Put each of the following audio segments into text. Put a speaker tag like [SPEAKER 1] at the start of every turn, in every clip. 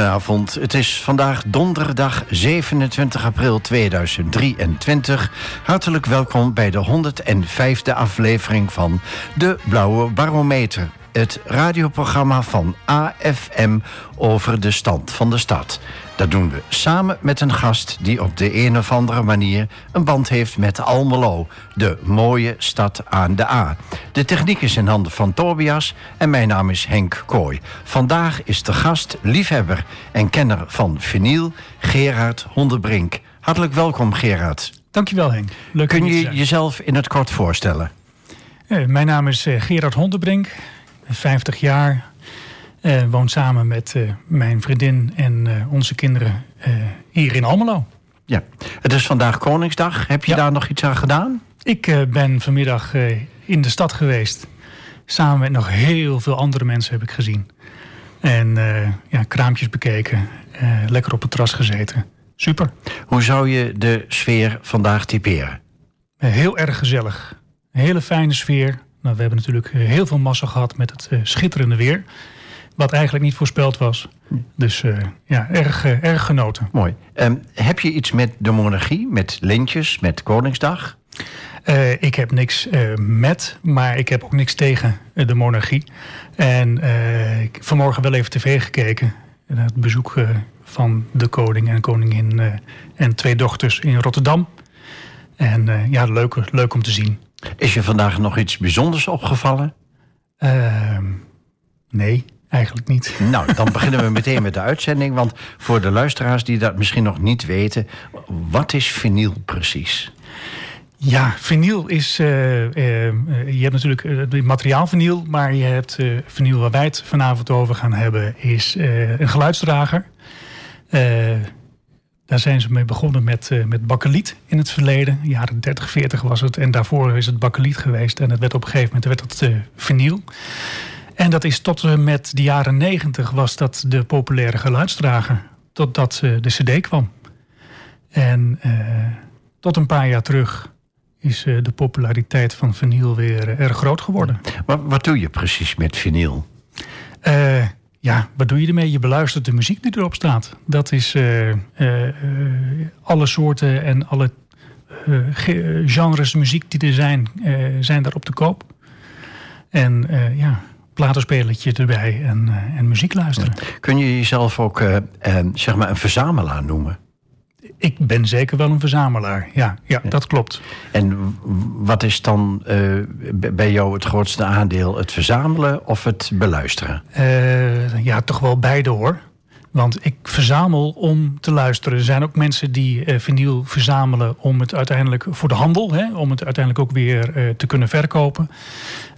[SPEAKER 1] Goedenavond. Het is vandaag donderdag 27 april 2023. Hartelijk welkom bij de 105e aflevering van De Blauwe Barometer. Het radioprogramma van AFM over de stand van de stad. Dat doen we samen met een gast die op de een of andere manier een band heeft met Almelo, de mooie stad aan de A. De techniek is in handen van Tobias en mijn naam is Henk Kooi. Vandaag is de gast, liefhebber en kenner van vinyl, Gerard Honderbrink. Hartelijk welkom, Gerard.
[SPEAKER 2] Dankjewel, Henk.
[SPEAKER 1] Leuk Kun je jezelf in het kort voorstellen?
[SPEAKER 2] Uh, mijn naam is uh, Gerard Honderbrink, 50 jaar, uh, woon samen met uh, mijn vriendin en uh, onze kinderen hier in Almelo.
[SPEAKER 1] Ja, het is vandaag Koningsdag. Heb je ja. daar nog iets aan gedaan?
[SPEAKER 2] Ik ben vanmiddag in de stad geweest. Samen met nog heel veel andere mensen heb ik gezien. En ja, kraampjes bekeken. lekker op het terras gezeten. Super.
[SPEAKER 1] Hoe zou je de sfeer vandaag typeren?
[SPEAKER 2] heel erg gezellig. Een hele fijne sfeer. Nou, we hebben natuurlijk heel veel massa gehad met het schitterende weer. Wat eigenlijk niet voorspeld was. Dus uh, ja, erg, uh, erg genoten.
[SPEAKER 1] Mooi. Um, heb je iets met de monarchie, met lintjes, met Koningsdag?
[SPEAKER 2] Uh, ik heb niks met, maar ik heb ook niks tegen de monarchie. En ik heb vanmorgen wel even tv gekeken. Het bezoek van de koning en koningin en twee dochters in Rotterdam. En ja, leuk, leuk om te zien.
[SPEAKER 1] Is je vandaag nog iets bijzonders opgevallen?
[SPEAKER 2] Ehm, nee. Eigenlijk niet.
[SPEAKER 1] Nou, dan beginnen we meteen met de uitzending. Want voor de luisteraars die dat misschien nog niet weten... wat is vinyl precies?
[SPEAKER 2] Ja, vinyl is... Uh, uh, je hebt natuurlijk uh, materiaal vinyl... maar je hebt vinyl waar wij het vanavond over gaan hebben... is een geluidsdrager. Daar zijn ze mee begonnen met, met bakkeliet in het verleden. Jaren 30, 40 was het. En daarvoor is het bakkeliet geweest. En het werd op een gegeven moment werd het vinyl. En dat is tot en met de jaren negentig was dat de populaire geluidsdrager. Totdat uh, de cd kwam. En uh, tot een paar jaar terug is uh, de populariteit van vinyl weer erg groot geworden.
[SPEAKER 1] Wat, wat doe je precies met vinyl?
[SPEAKER 2] Ja, wat doe je ermee? Je beluistert de muziek die erop staat. Dat is alle soorten en alle genres muziek die er zijn, zijn daar op te koop. En ja, platenspelertje erbij en, en muziek luisteren.
[SPEAKER 1] Kun je jezelf ook zeg maar een verzamelaar noemen?
[SPEAKER 2] Ik ben zeker wel een verzamelaar, ja, ja, dat klopt.
[SPEAKER 1] En wat is dan bij jou het grootste aandeel? Het verzamelen of het beluisteren?
[SPEAKER 2] ja, toch wel beide hoor. Want ik verzamel om te luisteren. Er zijn ook mensen die uh, vinyl verzamelen om het uiteindelijk voor de handel, hè, om het uiteindelijk ook weer uh, te kunnen verkopen.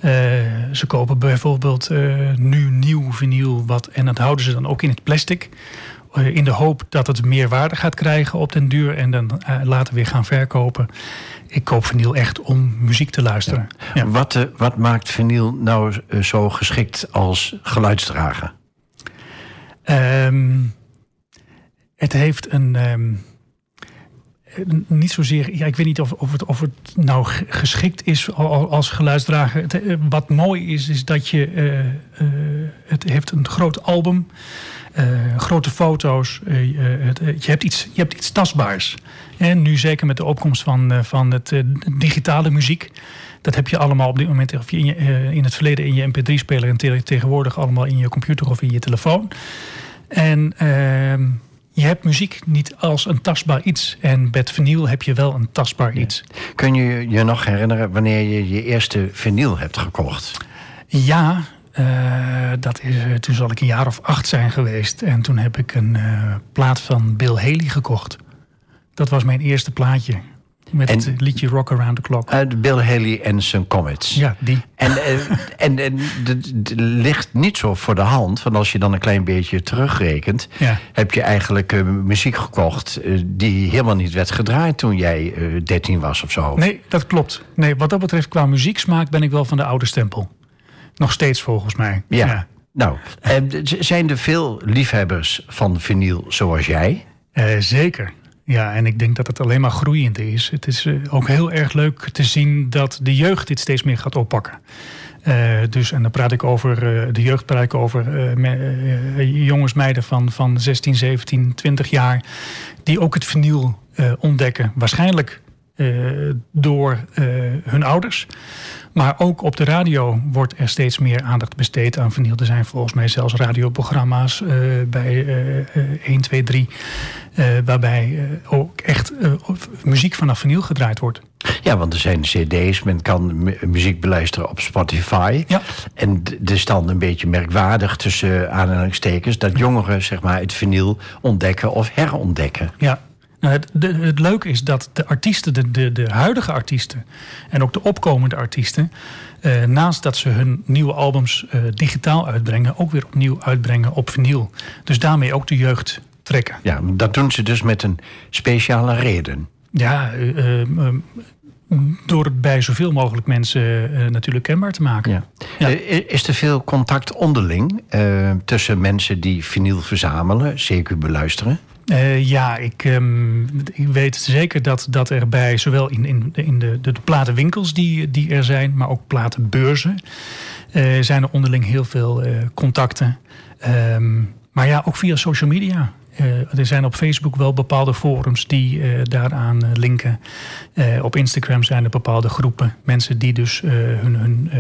[SPEAKER 2] Uh, ze kopen bijvoorbeeld nu nieuw vinyl, wat, en dat houden ze dan ook in het plastic. In de hoop dat het meer waarde gaat krijgen op den duur en dan later weer gaan verkopen. Ik koop vinyl echt om muziek te luisteren.
[SPEAKER 1] Ja. Ja. Wat, wat maakt vinyl nou zo geschikt als geluidsdrager?
[SPEAKER 2] Um, het heeft een. Um, niet zozeer. Ja, ik weet niet of, of, het, of het nou geschikt is als geluidsdrager. Het, eh, wat mooi is, is dat je. Uh, uh, het heeft een groot album. Uh, grote foto's. Het, je, hebt iets, je hebt iets tastbaars. En nu zeker met de opkomst van, van het digitale muziek. Dat heb je allemaal op dit moment of in, je, in het verleden in je mp3-speler... en tegenwoordig allemaal in je computer of in je telefoon. En uh, je hebt muziek niet als een tastbaar iets. En met vinyl heb je wel een tastbaar iets.
[SPEAKER 1] Kun je je nog herinneren wanneer je je eerste vinyl hebt gekocht?
[SPEAKER 2] Ja, uh, dat is, uh, toen zal ik een jaar of acht zijn geweest. En toen heb ik een uh, plaat van Bill Haley gekocht. Dat was mijn eerste plaatje. Met en, het liedje Rock Around the Clock.
[SPEAKER 1] Bill Haley en zijn Comets.
[SPEAKER 2] Ja, die.
[SPEAKER 1] En, en, en het ligt niet zo voor de hand. Want als je dan een klein beetje terugrekent... Ja. heb je eigenlijk muziek gekocht... die helemaal niet werd gedraaid toen jij 13 was of zo.
[SPEAKER 2] Nee, dat klopt. Nee, wat dat betreft qua muzieksmaak ben ik wel van de oude stempel. Nog steeds volgens mij.
[SPEAKER 1] Ja. ja. Nou, zijn er veel liefhebbers van vinyl zoals jij?
[SPEAKER 2] zeker. Ja, en ik denk dat het alleen maar groeiend is. Het is eh, ook heel erg leuk te zien dat de jeugd dit steeds meer gaat oppakken. Uh, dus, en dan praat ik over uh, de jeugd, praat ik over jongens, meiden van, van 16, 17, 20 jaar, die ook het verniel ontdekken. Waarschijnlijk door hun ouders. Maar ook op de radio wordt er steeds meer aandacht besteed aan vinyl. Er zijn volgens mij zelfs radioprogramma's uh, bij uh, 1, 2, 3... waarbij ook echt muziek vanaf vinyl gedraaid wordt.
[SPEAKER 3] Ja, want er zijn cd's, men kan muziek beluisteren op Spotify. Ja. En het is dan een beetje merkwaardig tussen aanhalingstekens... dat jongeren zeg maar, het vinyl ontdekken of herontdekken.
[SPEAKER 2] Ja, nou, het, het, leuke is dat de artiesten, de, de, de huidige artiesten en ook de opkomende artiesten, eh, naast dat ze hun nieuwe albums eh, digitaal uitbrengen, ook weer opnieuw uitbrengen op vinyl. Dus daarmee ook de jeugd trekken.
[SPEAKER 3] Ja, dat doen ze dus met een speciale reden.
[SPEAKER 2] Ja, uh, door het bij zoveel mogelijk mensen natuurlijk kenbaar te maken. Ja.
[SPEAKER 3] ja. is er veel contact onderling tussen mensen die vinyl verzamelen, zeker beluisteren?
[SPEAKER 2] Uh, ja, ik, um, ik weet zeker dat, dat er bij zowel in, in, in de, de, platenwinkels die, die er zijn, maar ook platenbeurzen, uh, zijn er onderling heel veel uh, contacten. Um, maar ja, ook via social media. er zijn op Facebook wel bepaalde forums die daaraan linken. op Instagram zijn er bepaalde groepen. Mensen die dus hun, hun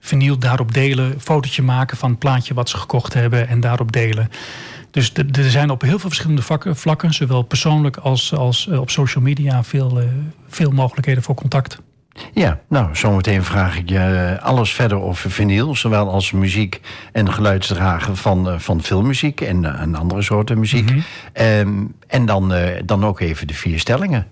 [SPEAKER 2] vinyl daarop delen. Fotootje maken van het plaatje wat ze gekocht hebben en daarop delen. Dus er zijn op heel veel verschillende vakken, vlakken, zowel persoonlijk als, als uh, op social media, veel, uh, veel mogelijkheden voor contact.
[SPEAKER 3] Ja, nou, zometeen vraag ik je eh, alles verder over vinyl, zowel als muziek en geluidsdrager van, van filmmuziek en, en andere soorten muziek. Mm -hmm. um, en dan, dan ook even de vier stellingen.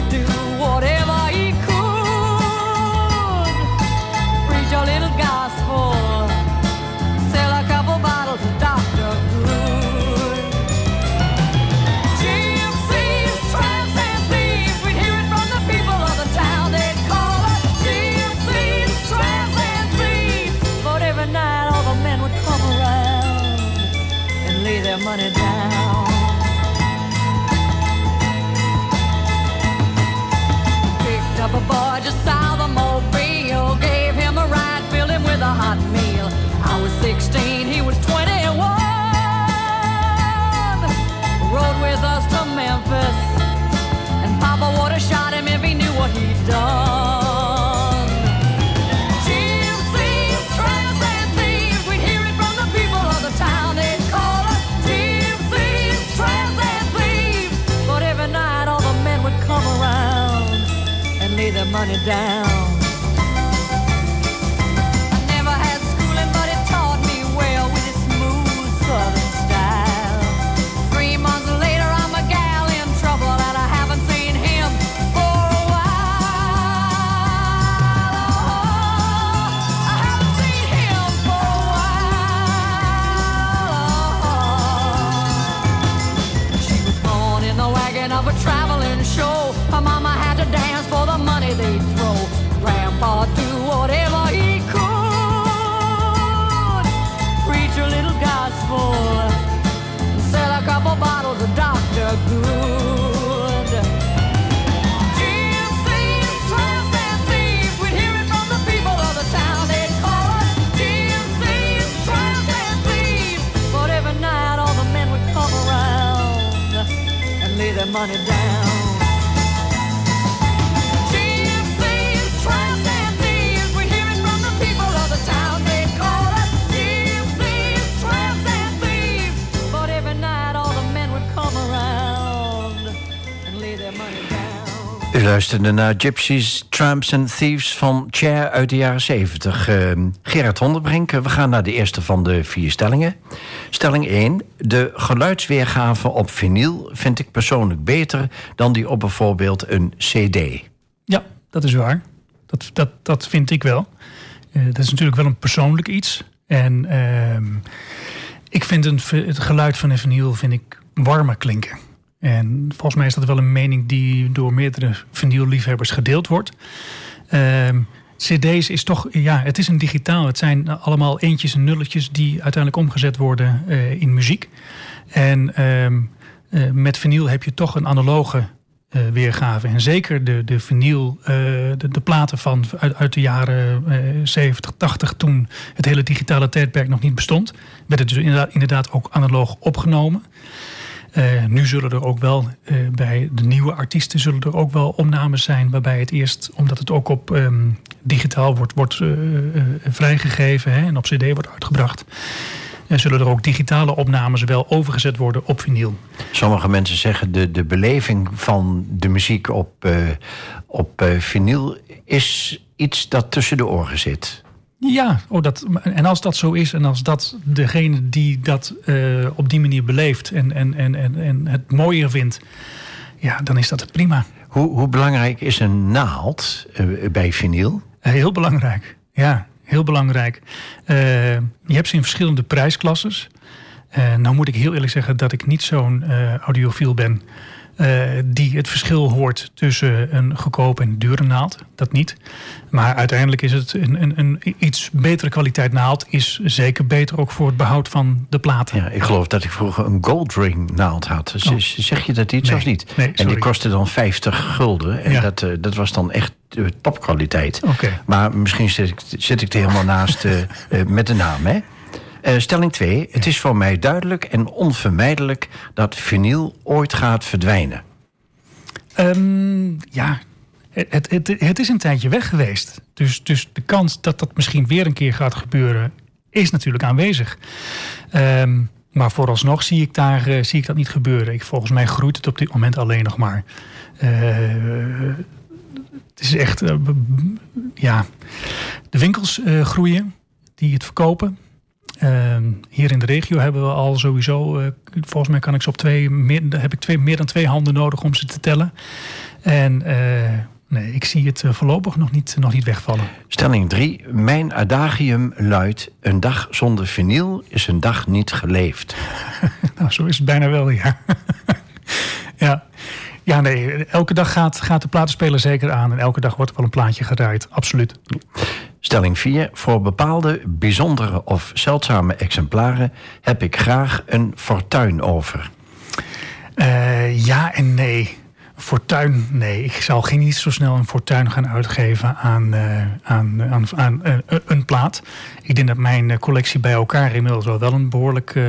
[SPEAKER 3] Would do down. Money down. U luisterde naar Gypsies, Tramps and Thieves van Cher uit de jaren 70. Uh, ehm, Gerard Honderbrink, we gaan naar de eerste van de vier stellingen. Stelling 1. De geluidsweergave op vinyl vind ik persoonlijk beter... dan die op bijvoorbeeld een cd.
[SPEAKER 2] Ja, dat is waar. Dat, dat, dat vind ik wel. Uh, dat is natuurlijk wel een persoonlijk iets. En uh, ik vind het geluid van een vinyl vind ik warmer klinken. En volgens mij is dat wel een mening die door meerdere vinylliefhebbers gedeeld wordt. Ehm, CD's is toch, ja, het is een digitaal. Het zijn allemaal eentjes en nulletjes die uiteindelijk omgezet worden uh, in muziek. En uh, uh, met vinyl heb je toch een analoge weergave. En zeker de, de vinyl, de, de, platen van, uit, uit de jaren 70, 80, toen het hele digitale tijdperk nog niet bestond, werd het dus inderdaad, inderdaad ook analoog opgenomen. Uh, nu zullen er ook wel uh, bij de nieuwe artiesten zullen er ook wel opnames zijn waarbij het eerst, omdat het ook op um, digitaal wordt, wordt uh, vrijgegeven hè, en op CD wordt uitgebracht. zullen er ook digitale opnames wel overgezet worden op vinyl.
[SPEAKER 1] Sommige mensen zeggen de, de beleving van de muziek op, op vinyl is iets dat tussen de oren zit.
[SPEAKER 2] Ja, oh, dat, en als dat zo is en als dat degene die dat uh, op die manier beleeft en, en, en, en, en het mooier vindt, ja, dan is dat prima.
[SPEAKER 1] Hoe, hoe belangrijk is een naald uh, bij vinyl?
[SPEAKER 2] Uh, heel belangrijk, ja, heel belangrijk. je hebt ze in verschillende prijsklasses. nou moet ik heel eerlijk zeggen dat ik niet zo'n audiofiel ben. Uh, die het verschil hoort tussen een goedkope en dure naald. Dat niet. Maar uiteindelijk is het een, een, een, iets betere kwaliteit naald... is zeker beter ook voor het behoud van de platen.
[SPEAKER 1] Ja, ik geloof dat ik vroeger een goldring naald had. Dus oh. Zeg je dat iets
[SPEAKER 2] nee,
[SPEAKER 1] of niet?
[SPEAKER 2] Nee,
[SPEAKER 1] en die kostte dan 50 gulden. En ja. dat, uh, dat was dan echt uh, topkwaliteit.
[SPEAKER 2] Okay.
[SPEAKER 1] Maar misschien zit ik, zit ik er helemaal naast met de naam, hè? Uh, stelling 2. Het is voor mij duidelijk en onvermijdelijk dat vinyl ooit gaat verdwijnen.
[SPEAKER 2] Um, ja, het, het, het, is een tijdje weg geweest. Dus, dus de kans dat dat misschien weer een keer gaat gebeuren, is natuurlijk aanwezig. Um, maar vooralsnog zie ik, daar, uh, zie ik dat niet gebeuren. Ik, volgens mij groeit het op dit moment alleen nog maar. Uh, het is echt, uh, ja, de winkels groeien die het verkopen. Uh, hier in de regio hebben we al sowieso, uh, volgens mij kan ik ze op twee, meer, heb ik twee, meer dan twee handen nodig om ze te tellen. En uh, nee, ik zie het voorlopig nog niet, nog niet wegvallen.
[SPEAKER 1] Stelling 3. Mijn adagium luidt: Een dag zonder vinyl is een dag niet geleefd.
[SPEAKER 2] nou, zo is het bijna wel, ja. ja. Ja, nee, elke dag gaat, gaat de platenspeler zeker aan. En elke dag wordt er wel een plaatje gedraaid, absoluut.
[SPEAKER 1] Stelling 4. Voor bepaalde bijzondere of zeldzame exemplaren heb ik graag een fortuin over.
[SPEAKER 2] Uh, ja en nee. Fortuin, nee. Ik zal geen niet zo snel een fortuin gaan uitgeven aan, uh, aan, aan, aan uh, een plaat. Ik denk dat mijn collectie bij elkaar inmiddels wel, een behoorlijk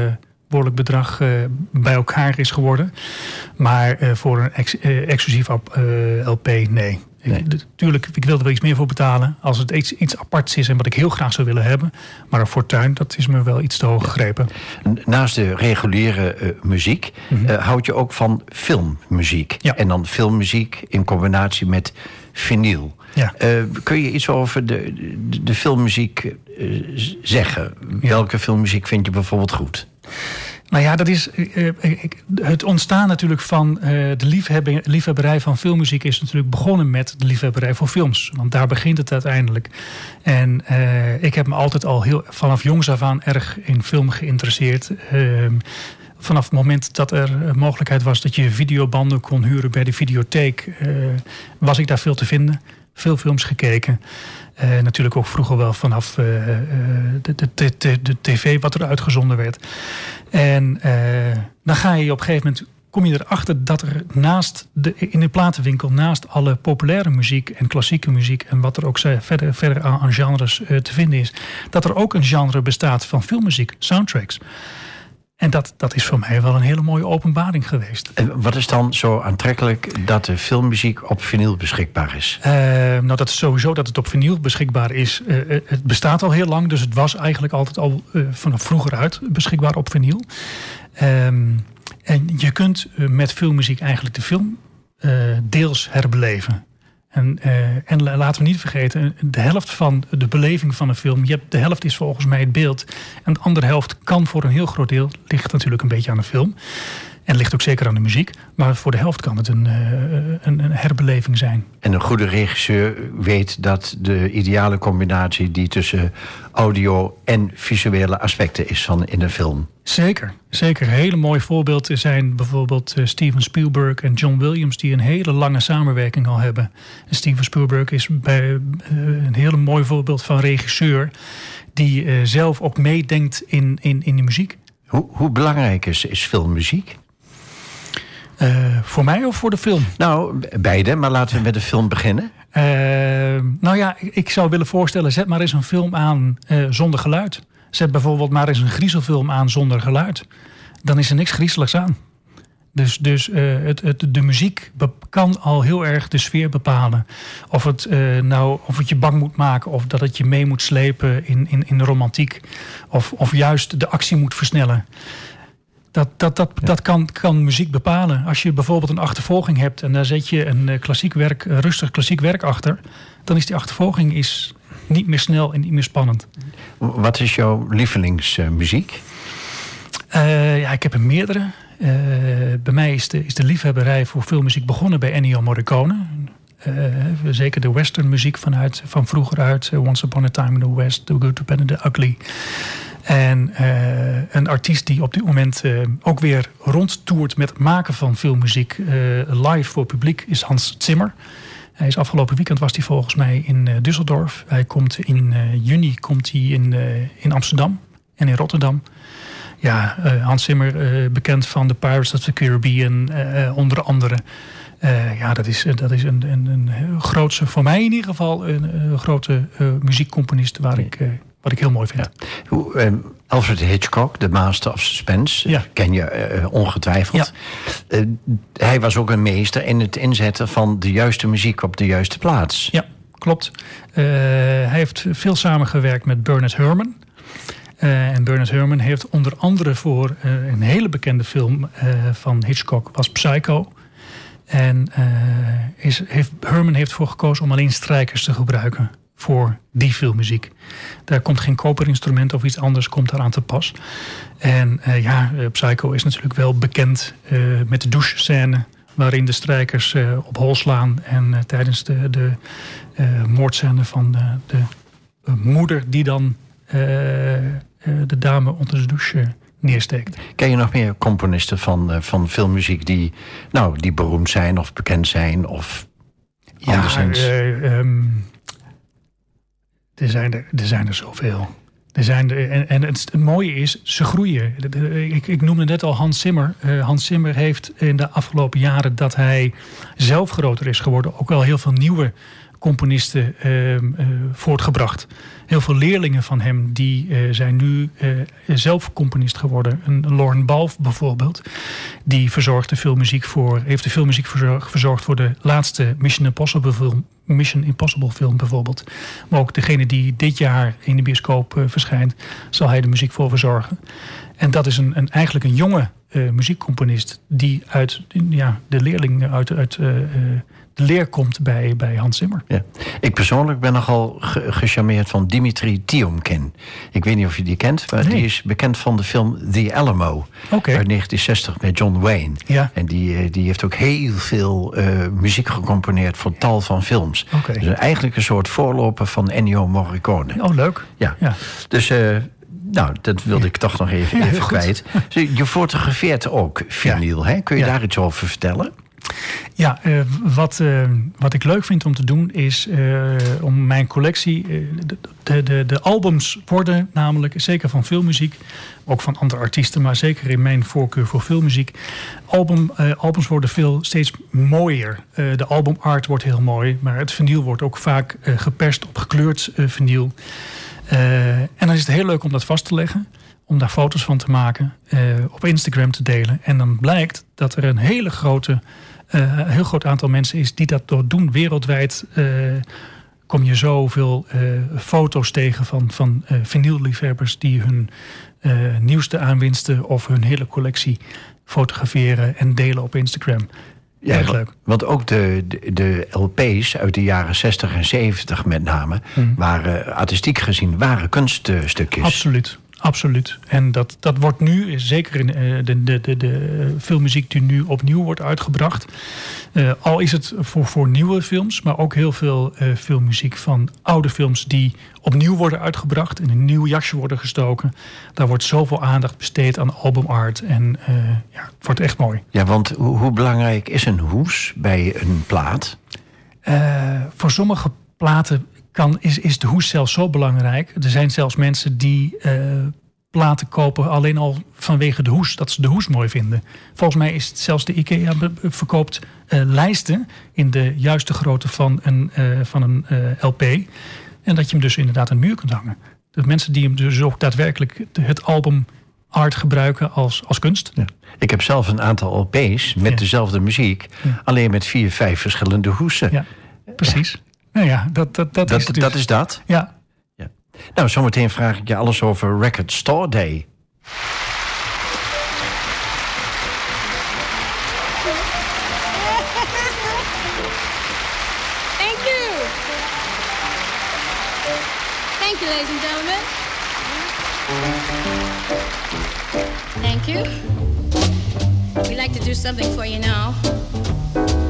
[SPEAKER 2] behoorlijk bedrag bij elkaar is geworden. Maar voor een ex exclusief LP, nee. Nee. Ik, tuurlijk, ik wil er wel iets meer voor betalen als het iets, iets aparts is en wat ik heel graag zou willen hebben. Maar een fortuin, dat is me wel iets te hoog gegrepen.
[SPEAKER 1] Naast de reguliere muziek mm -hmm. houd je ook van filmmuziek.
[SPEAKER 2] Ja.
[SPEAKER 1] En dan filmmuziek in combinatie met vinyl.
[SPEAKER 2] Ja.
[SPEAKER 1] kun je iets over de, de, de filmmuziek zeggen? Ja. Welke filmmuziek vind je bijvoorbeeld goed?
[SPEAKER 2] Nou ja, dat is uh, het ontstaan natuurlijk van uh, de liefhebber, liefhebberij van filmmuziek is natuurlijk begonnen met de liefhebberij voor films. Want daar begint het uiteindelijk. En ik heb me altijd al heel vanaf jongs af aan erg in film geïnteresseerd. Ehm, vanaf het moment dat er mogelijkheid was dat je videobanden kon huren bij de videotheek, was ik daar veel te vinden. Veel films gekeken. Uh, natuurlijk ook vroeger wel vanaf uh, de, de, de, de, tv wat er uitgezonden werd. En dan ga je op een gegeven moment kom je erachter dat er naast de, in de platenwinkel, naast alle populaire muziek en klassieke muziek en wat er ook verder, verder aan genres te vinden is, dat er ook een genre bestaat van filmmuziek, soundtracks. En dat, dat is voor mij wel een hele mooie openbaring geweest.
[SPEAKER 1] En wat is dan zo aantrekkelijk dat de filmmuziek op vinyl beschikbaar is?
[SPEAKER 2] Uh, nou, dat is sowieso dat het op vinyl beschikbaar is. Uh, het bestaat al heel lang, dus het was eigenlijk altijd al uh, vanaf vroeger uit beschikbaar op vinyl. Um, en je kunt met filmmuziek eigenlijk de film deels herbeleven. En, uh, en laten we niet vergeten, de helft van de beleving van een film, je hebt, de helft is volgens mij het beeld. En de andere helft kan voor een heel groot deel, ligt natuurlijk een beetje aan de film. Het ligt ook zeker aan de muziek. Maar voor de helft kan het een, een, een herbeleving zijn.
[SPEAKER 1] En een goede regisseur weet dat de ideale combinatie die tussen audio en visuele aspecten is van in een film.
[SPEAKER 2] Zeker, zeker. Hele mooi voorbeeld zijn bijvoorbeeld Steven Spielberg en John Williams, die een hele lange samenwerking al hebben. En Steven Spielberg is bij, een hele mooi voorbeeld van regisseur die zelf ook meedenkt in, in, in de muziek.
[SPEAKER 1] Hoe, hoe belangrijk is, is filmmuziek?
[SPEAKER 2] Uh, voor mij of voor de film?
[SPEAKER 1] Nou, beide, maar laten we met de film beginnen.
[SPEAKER 2] Uh, nou ja, ik zou willen voorstellen, zet maar eens een film aan uh, zonder geluid. Zet bijvoorbeeld maar eens een griezelfilm aan zonder geluid. Dan is er niks griezeligs aan. Dus, dus het, het, de muziek kan al heel erg de sfeer bepalen. Of het, nou, of het je bang moet maken, of dat het je mee moet slepen in, in, in de romantiek. Of, of juist de actie moet versnellen. Dat, dat, dat, dat kan, kan muziek bepalen. Als je bijvoorbeeld een achtervolging hebt en daar zet je een klassiek werk, rustig klassiek werk achter, dan is die achtervolging is niet meer snel en niet meer spannend.
[SPEAKER 1] Wat is jouw lievelingsmuziek?
[SPEAKER 2] Uh, ja, ik heb er meerdere. Uh, bij mij is de, is de liefhebberij voor filmmuziek begonnen bij Ennio Morricone. Uh, zeker de western muziek vanuit, van vroeger uit. Once Upon a Time in the West, The Good, The Bad and The Ugly. En uh, een artiest die op dit moment uh, ook weer rondtoert met het maken van filmmuziek uh, live voor publiek is Hans Zimmer. Hij is afgelopen weekend was hij volgens mij in Düsseldorf. Hij komt in juni komt hij in, in Amsterdam en in Rotterdam. Ja, Hans Zimmer, bekend van The Pirates of the Caribbean, onder andere. ja, dat is, dat is een, een, een grootse, voor mij in ieder geval, een, een grote muziekcomponist waar ik wat ik heel mooi vind.
[SPEAKER 1] Ja. Uh, Alfred Hitchcock, de Master of Suspense, ja. ken je uh, ongetwijfeld. Ja. Uh, hij was ook een meester in het inzetten van de juiste muziek op de juiste plaats.
[SPEAKER 2] Ja, klopt. hij heeft veel samengewerkt met Bernard Herrmann. en Bernard Herrmann heeft onder andere voor een hele bekende film van Hitchcock, was Psycho. En is, heeft, Herman heeft voor gekozen om alleen strijkers te gebruiken voor die filmmuziek. Daar komt geen koperinstrument of iets anders komt daaraan te pas. En uh, ja, Psycho is natuurlijk wel bekend uh, met de douchescène... waarin de strijkers uh, op hol slaan... en tijdens de, de moordscène van de, de moeder... die dan de dame onder de douche neersteekt.
[SPEAKER 1] Ken je nog meer componisten van, van filmmuziek... Die, nou, die beroemd zijn of bekend zijn of ja, anderszins?
[SPEAKER 2] Um, er zijn er, er, zijn er zoveel. Er zijn er, en, en het, mooie is, ze groeien. Ik, ik noemde net al Hans Zimmer. Uh, Hans Zimmer heeft in de afgelopen jaren dat hij zelf groter is geworden... ook wel heel veel nieuwe componisten uh, uh, voortgebracht. Heel veel leerlingen van hem die uh, zijn nu zelf componist geworden. Een Lauren Balf bijvoorbeeld, die verzorgde veel muziek voor, heeft de filmmuziek verzorgd, verzorgd voor de laatste Mission Impossible film, Mission Impossible film bijvoorbeeld. Maar ook degene die dit jaar in de bioscoop verschijnt, zal hij de muziek voor verzorgen. En dat is een, een eigenlijk een jonge muziekcomponist die uit ja, de leerling uit, uit leer komt bij, bij Hans Zimmer.
[SPEAKER 1] Ja. Ik persoonlijk ben nogal ge gecharmeerd van Dimitri Tiomkin. Ik weet niet of je die kent, maar die is bekend van de film The Alamo. Okay. Uit 1960 met John Wayne. Ja. En die, eh, die heeft ook heel veel uh, muziek gecomponeerd voor tal van films. Okay. Dus eigenlijk een soort voorloper van Ennio Morricone.
[SPEAKER 2] Oh, leuk.
[SPEAKER 1] Ja. ja. Dus... Nou, dat wilde ik toch nog even, even kwijt. Je fotografeert ook vinyl, hè? Kun je daar iets over vertellen?
[SPEAKER 2] Ja, uh, wat, uh, wat ik leuk vind om te doen is uh, om mijn collectie. De, de, de, albums worden namelijk, zeker van filmmuziek, ook van andere artiesten, maar zeker in mijn voorkeur voor filmmuziek. Album, albums worden veel steeds mooier. de albumart wordt heel mooi, maar het vinyl wordt ook vaak geperst op gekleurd vinyl. En dan is het heel leuk om dat vast te leggen om daar foto's van te maken, op Instagram te delen. En dan blijkt dat er een hele grote een heel groot aantal mensen is die dat door doen. Wereldwijd kom je zoveel foto's tegen van, van vinylliefhebbers die hun nieuwste aanwinsten of hun hele collectie fotograferen en delen op Instagram. Ja, Erg leuk.
[SPEAKER 1] Want ook de, de, de, LP's uit de jaren 60 en 70 met name... Hmm. waren artistiek gezien waren kunststukjes.
[SPEAKER 2] Absoluut. Absoluut. En dat, dat wordt nu, zeker in de, de, de, de filmmuziek die nu opnieuw wordt uitgebracht. al is het voor, voor nieuwe films, maar ook heel veel filmmuziek van oude films die opnieuw worden uitgebracht, in een nieuw jasje worden gestoken. Daar wordt zoveel aandacht besteed aan albumart. En ja, het wordt echt mooi.
[SPEAKER 3] Ja, want hoe, hoe belangrijk is een hoes bij een plaat?
[SPEAKER 2] voor sommige platen kan, is, is de hoes zelfs zo belangrijk. Er zijn zelfs mensen die uh, platen kopen alleen al vanwege de hoes. Dat ze de hoes mooi vinden. Volgens mij is het zelfs de IKEA verkoopt uh, lijsten in de juiste grootte van een, uh, van een LP. En dat je hem dus inderdaad aan de muur kunt hangen. De mensen die hem dus ook daadwerkelijk het album art gebruiken als, als kunst. Ja.
[SPEAKER 3] Ik heb zelf een aantal LP's met dezelfde muziek, ja. alleen met vier, vijf verschillende hoesen. Ja,
[SPEAKER 2] precies. Nou ja, dat, dat, dat,
[SPEAKER 3] dat
[SPEAKER 2] is
[SPEAKER 3] dus. Dat is dat?
[SPEAKER 2] Ja.
[SPEAKER 3] ja. Nou, zometeen vraag ik je alles over Record Store Day.
[SPEAKER 4] Thank you. Thank you, ladies and gentlemen. Thank you. We'd like to do something for you now.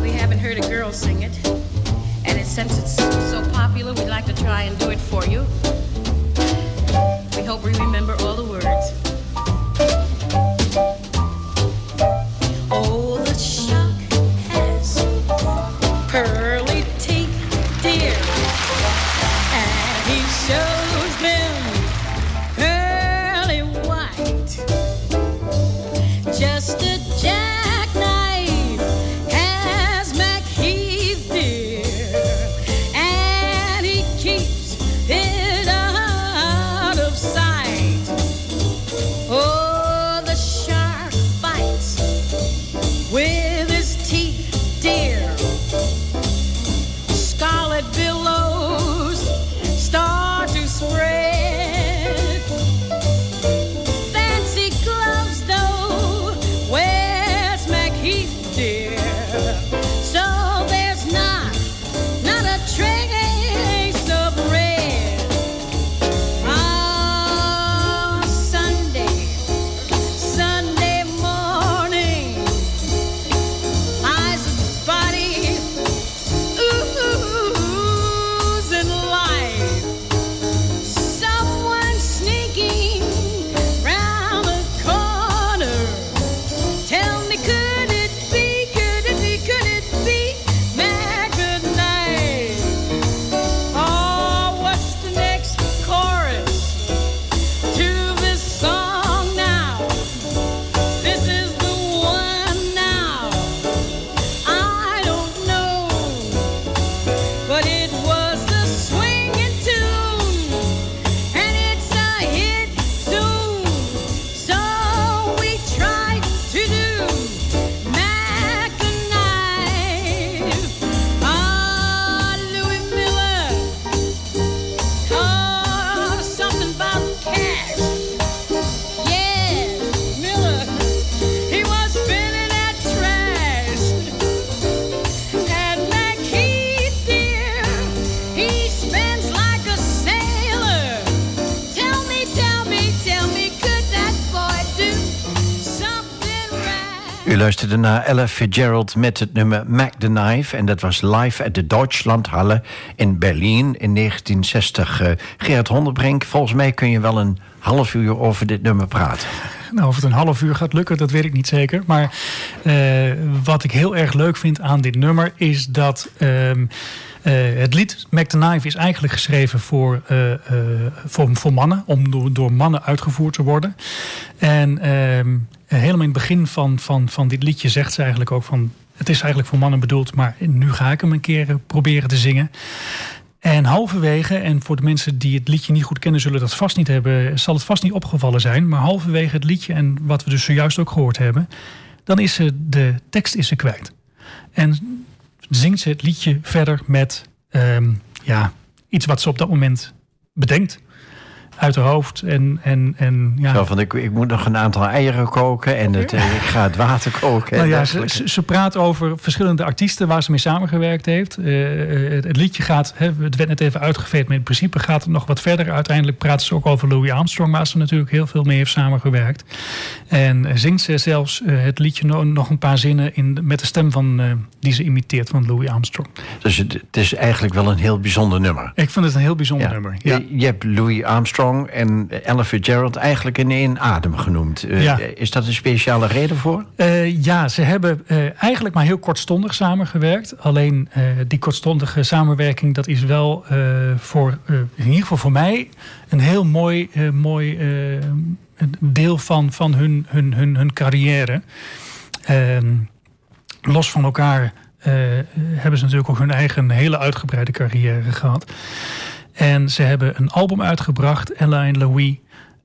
[SPEAKER 4] We haven't heard a girl sing it. Since it's so popular, we'd like to try and do it for you. We hope we remember all the words.
[SPEAKER 3] Oh, luisterde naar Ella Fitzgerald met het nummer Mac the Knife. En dat was live at de Deutschlandhalle in Berlijn in 1960. Uh, Gerard Honderbrink, volgens mij kun je wel een half uur over dit nummer praten.
[SPEAKER 2] Nou, of het een half uur gaat lukken, dat weet ik niet zeker. Maar uh, wat ik heel erg leuk vind aan dit nummer is dat. Uh, het lied Mac the Knife is eigenlijk geschreven voor, voor, voor, mannen, om door, door, mannen uitgevoerd te worden. En ehm, eh, helemaal in het begin van, van, van dit liedje zegt ze eigenlijk ook van... het is eigenlijk voor mannen bedoeld, maar nu ga ik hem een keer eh, proberen te zingen. En halverwege, en voor de mensen die het liedje niet goed kennen... zullen dat vast niet hebben, zal het vast niet opgevallen zijn... maar halverwege het liedje, en wat we dus zojuist ook gehoord hebben... dan is ze, de tekst is ze kwijt. En zingt ze het liedje verder met um, ja, iets wat ze op dat moment bedenkt... uit de hoofd. En, en, en, ja.
[SPEAKER 1] Zo van, ik, ik moet nog een aantal eieren koken en het, eh, ik ga het water koken.
[SPEAKER 2] Nou ja, ze, ze, praat over verschillende artiesten waar ze mee samengewerkt heeft. Uh, het, liedje gaat, hè, het werd net even uitgeveed, maar in principe gaat het nog wat verder. Uiteindelijk praat ze ook over Louis Armstrong, waar ze natuurlijk heel veel mee heeft samengewerkt. En zingt ze zelfs het liedje nog een paar zinnen in, met de stem van, die ze imiteert van Louis Armstrong.
[SPEAKER 1] Dus het, is eigenlijk wel een heel bijzonder nummer.
[SPEAKER 2] Ik vind het een heel bijzonder nummer. Ja.
[SPEAKER 1] Je, je hebt Louis Armstrong en Ella Fitzgerald eigenlijk in één adem genoemd. Uh, Is dat een speciale reden voor?
[SPEAKER 2] Uh, ja, ze hebben uh, eigenlijk maar heel kortstondig samengewerkt. Alleen die kortstondige samenwerking, dat is wel voor, in ieder geval voor mij, een heel mooi, mooi deel van, van hun, hun, hun, hun carrière. Ehm, los van elkaar hebben ze natuurlijk ook hun eigen hele uitgebreide carrière gehad. En ze hebben een album uitgebracht, Ella en Louis.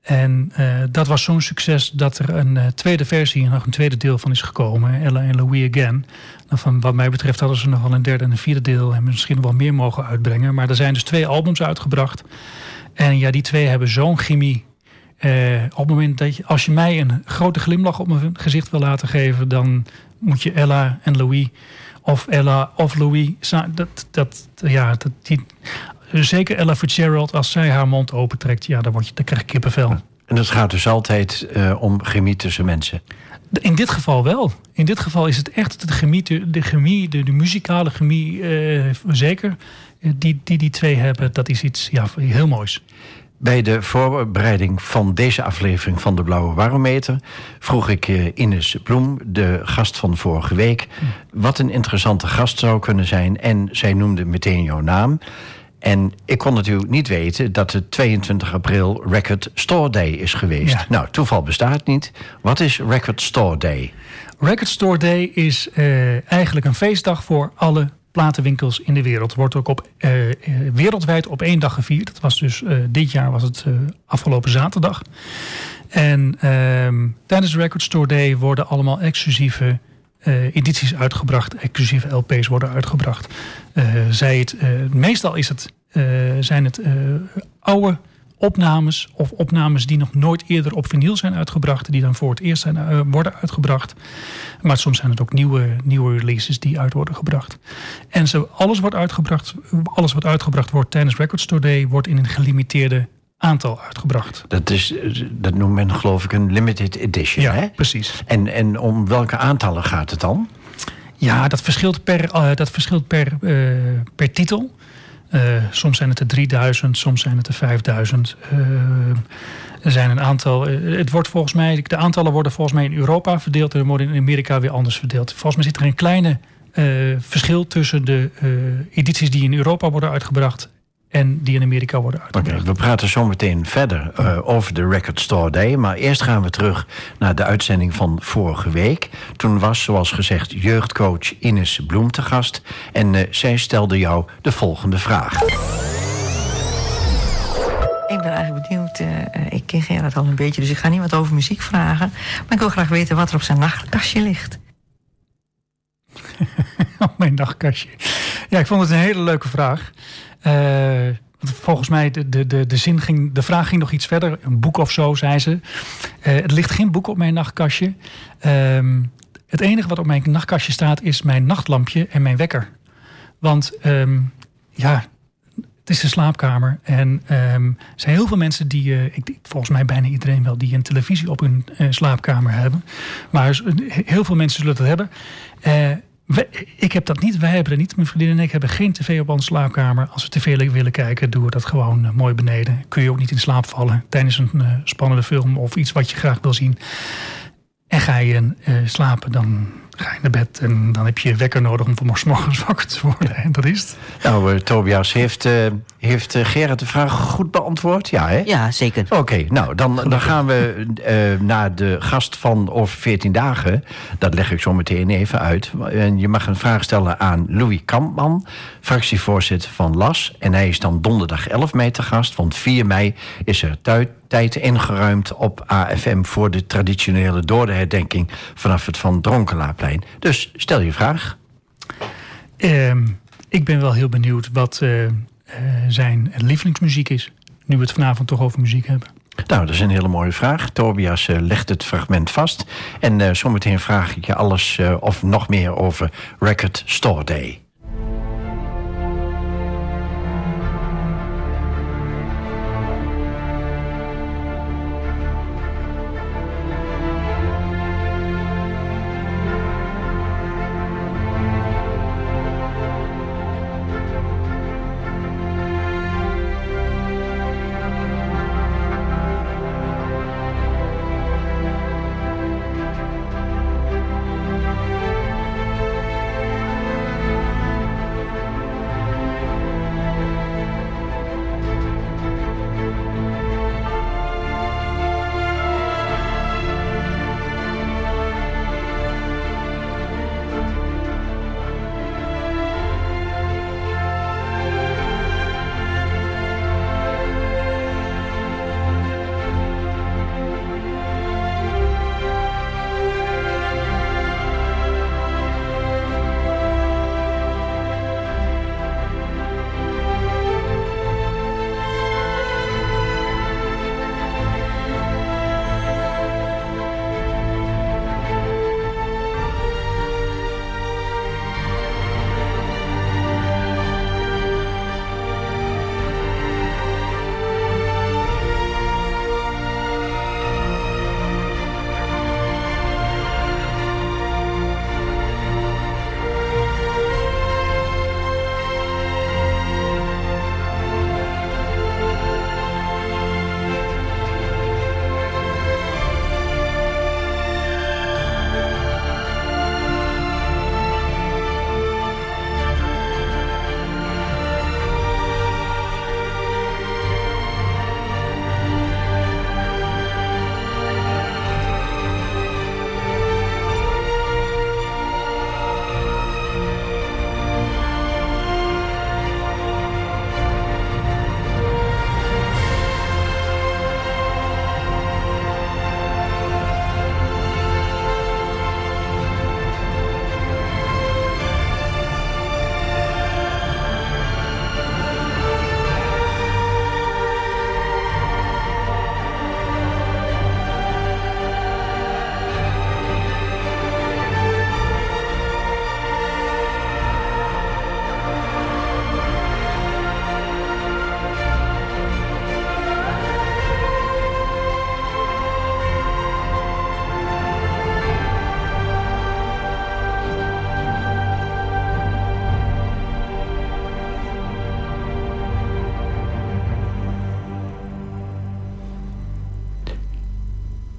[SPEAKER 2] En uh, dat was zo'n succes dat er een uh, tweede versie nog een tweede deel van is gekomen. Ella en Louis Again. Nou, van wat mij betreft hadden ze nog wel een derde en een vierde deel en misschien nog wel meer mogen uitbrengen. Maar er zijn dus twee albums uitgebracht. En ja, die twee hebben zo'n chemie. Uh, op het moment dat je, als je mij een grote glimlach op mijn gezicht wil laten geven, dan moet je Ella en Louis of Ella of Louis. Dat, dat, ja, dat, die, zeker Ella Fitzgerald, als zij haar mond opentrekt, ja, dan, word je, dan krijg je kippenvel.
[SPEAKER 1] En dat gaat dus altijd uh, om chemie tussen mensen.
[SPEAKER 2] In dit geval wel. In dit geval is het echt de chemie, de, chemie, de, de muzikale chemie, uh, zeker, eh, die, die die twee hebben. Dat is iets ja, heel moois.
[SPEAKER 1] Bij de voorbereiding van deze aflevering van de Blauwe Barometer vroeg ik Ines Bloem, de gast van vorige week, wat een interessante gast zou kunnen zijn. En zij noemde meteen jouw naam. En ik kon natuurlijk niet weten dat het 22 april Record Store Day is geweest. Nou, toeval bestaat niet. Wat is Record Store Day?
[SPEAKER 2] Record Store Day is uh, eigenlijk een feestdag voor alle platenwinkels in de wereld. Wordt ook op, uh, wereldwijd op één dag gevierd. Dat was dus dit jaar was het afgelopen zaterdag. En ehm, tijdens de Record Store Day worden allemaal exclusieve edities uitgebracht. Exclusieve LP's worden uitgebracht. zij het, meestal is het uh, zijn het uh, oude opnames of opnames die nog nooit eerder op vinyl zijn uitgebracht, die dan voor het eerst zijn, uh, worden uitgebracht. Maar soms zijn het ook nieuwe, nieuwe releases die uit worden gebracht. En zo alles wat uitgebracht, alles wat uitgebracht wordt tijdens Record Store Day, wordt in een gelimiteerde aantal uitgebracht.
[SPEAKER 1] Dat, is, dat noemt men geloof ik een limited edition.
[SPEAKER 2] Ja,
[SPEAKER 1] hè?
[SPEAKER 2] precies.
[SPEAKER 1] En, en om welke aantallen gaat het dan?
[SPEAKER 2] Ja, dat verschilt per, dat verschilt per, per titel. Uh, soms zijn het er 3000, soms zijn het er 5000. Uh, eh, er zijn een aantal. Het wordt volgens mij, de aantallen worden volgens mij in Europa verdeeld en worden in Amerika weer anders verdeeld. Volgens mij zit er een kleine verschil tussen de edities die in Europa worden uitgebracht en die in Amerika worden uitgebracht.
[SPEAKER 1] Okay, we praten zo meteen verder uh, over de Record Store Day. Maar eerst gaan we terug naar de uitzending van vorige week. Toen was, zoals gezegd, jeugdcoach Ines Bloem te gast. En uh, zij stelde jou de volgende vraag.
[SPEAKER 5] Ik ben eigenlijk benieuwd. Uh, ik ken Gerard al een beetje, dus ik ga niet wat over muziek vragen. Maar ik wil graag weten wat er op zijn nachtkastje ligt.
[SPEAKER 2] op mijn nachtkastje. Ja, ik vond het een hele leuke vraag. Uh, volgens mij, de, de, de, de, zin ging, de vraag ging nog iets verder. Een boek of zo, zei ze. Uh, er ligt geen boek op mijn nachtkastje. Uh, het enige wat op mijn nachtkastje staat is mijn nachtlampje en mijn wekker. Want um, ja, het is de slaapkamer. En um, er zijn heel veel mensen die, uh, ik, volgens mij bijna iedereen wel, die een televisie op hun slaapkamer hebben. Maar heel veel mensen zullen dat hebben. Ik heb dat niet, wij hebben dat niet. Mijn vriendin en ik hebben geen tv op onze slaapkamer. Als we tv willen kijken, doen we dat gewoon uh, mooi beneden. Kun je ook niet in slaap vallen tijdens een uh, spannende film of iets wat je graag wil zien. En ga je uh, slapen, dan ga je naar bed en dan heb je wekker nodig om voor morgens wakker te worden. En dat is het.
[SPEAKER 1] Nou, Tobias, heeft, heeft Gerard de vraag goed beantwoord? Ja, hè?
[SPEAKER 6] Ja, zeker.
[SPEAKER 1] Oké, nou, dan, dan gaan we uh, naar de gast van over 14 dagen. Dat leg ik zo meteen even uit. En je mag een vraag stellen aan Louis Kampman, fractievoorzitter van LAS. En hij is dan donderdag 11 mei te gast, want 4 mei is er tijd ingeruimd op AFM voor de traditionele doordeherdenking vanaf het Van Dronkelaarplein. Dus stel je vraag.
[SPEAKER 2] Um, ik ben wel heel benieuwd wat uh, zijn lievelingsmuziek is. nu we het vanavond toch over muziek hebben.
[SPEAKER 1] Nou, dat is een hele mooie vraag. Tobias uh, legt het fragment vast. En uh, zometeen vraag ik je alles of nog meer over Record Store Day.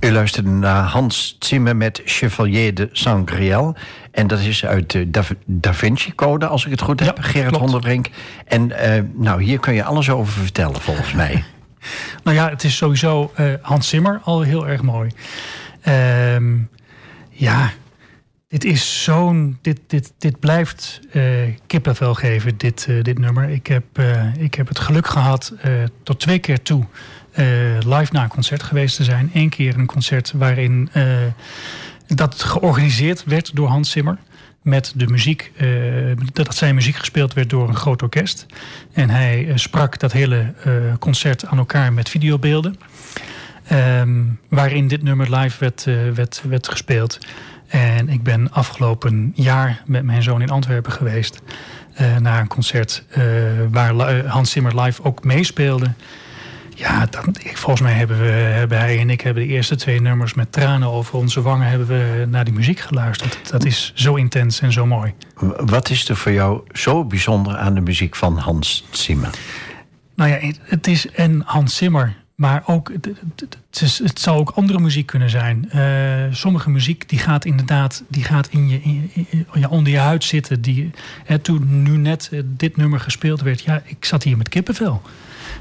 [SPEAKER 1] U luisterde naar Hans Zimmer met Chevalier de Sangriel. En dat is uit de Da, da Vinci Code, als ik het goed heb,
[SPEAKER 2] Ja,
[SPEAKER 1] Gerard
[SPEAKER 2] klopt.
[SPEAKER 1] Honderbrink. En eh, nou, hier kun je alles over vertellen, volgens mij.
[SPEAKER 2] Nou ja, het is sowieso eh, Hans Zimmer al heel erg mooi. Ehm, ja, dit is zo'n. Dit, dit, dit blijft eh, kippenvel geven, dit, dit nummer. Ik heb, ik heb het geluk gehad eh, tot twee keer toe live naar een concert geweest te zijn. Eén keer een concert waarin eh, dat georganiseerd werd door Hans Zimmer. Met de muziek, eh, dat zijn muziek gespeeld werd door een groot orkest. En hij eh, sprak dat hele eh, concert aan elkaar met videobeelden. Ehm, waarin dit nummer live werd, eh, werd, werd gespeeld. En ik ben afgelopen jaar met mijn zoon in Antwerpen geweest. eh, naar een concert eh, waar Hans Zimmer live ook meespeelde. Ja, dan, ik- volgens mij hebben, we, hebben hij en ik hebben de eerste twee nummers met tranen over onze wangen hebben we naar die muziek geluisterd. Dat is zo intens en zo mooi.
[SPEAKER 1] Wat is er voor jou zo bijzonder aan de muziek van Hans Zimmer?
[SPEAKER 2] Nou ja, het- is en Hans Zimmer, maar ook het, het, het is- het zou ook andere muziek kunnen zijn. Eh, sommige muziek die gaat inderdaad, die gaat in je, in, je- in- ja, onder je huid zitten. Die, hè, toen nu net eh, dit nummer gespeeld werd, ja, ik zat hier met kippenvel,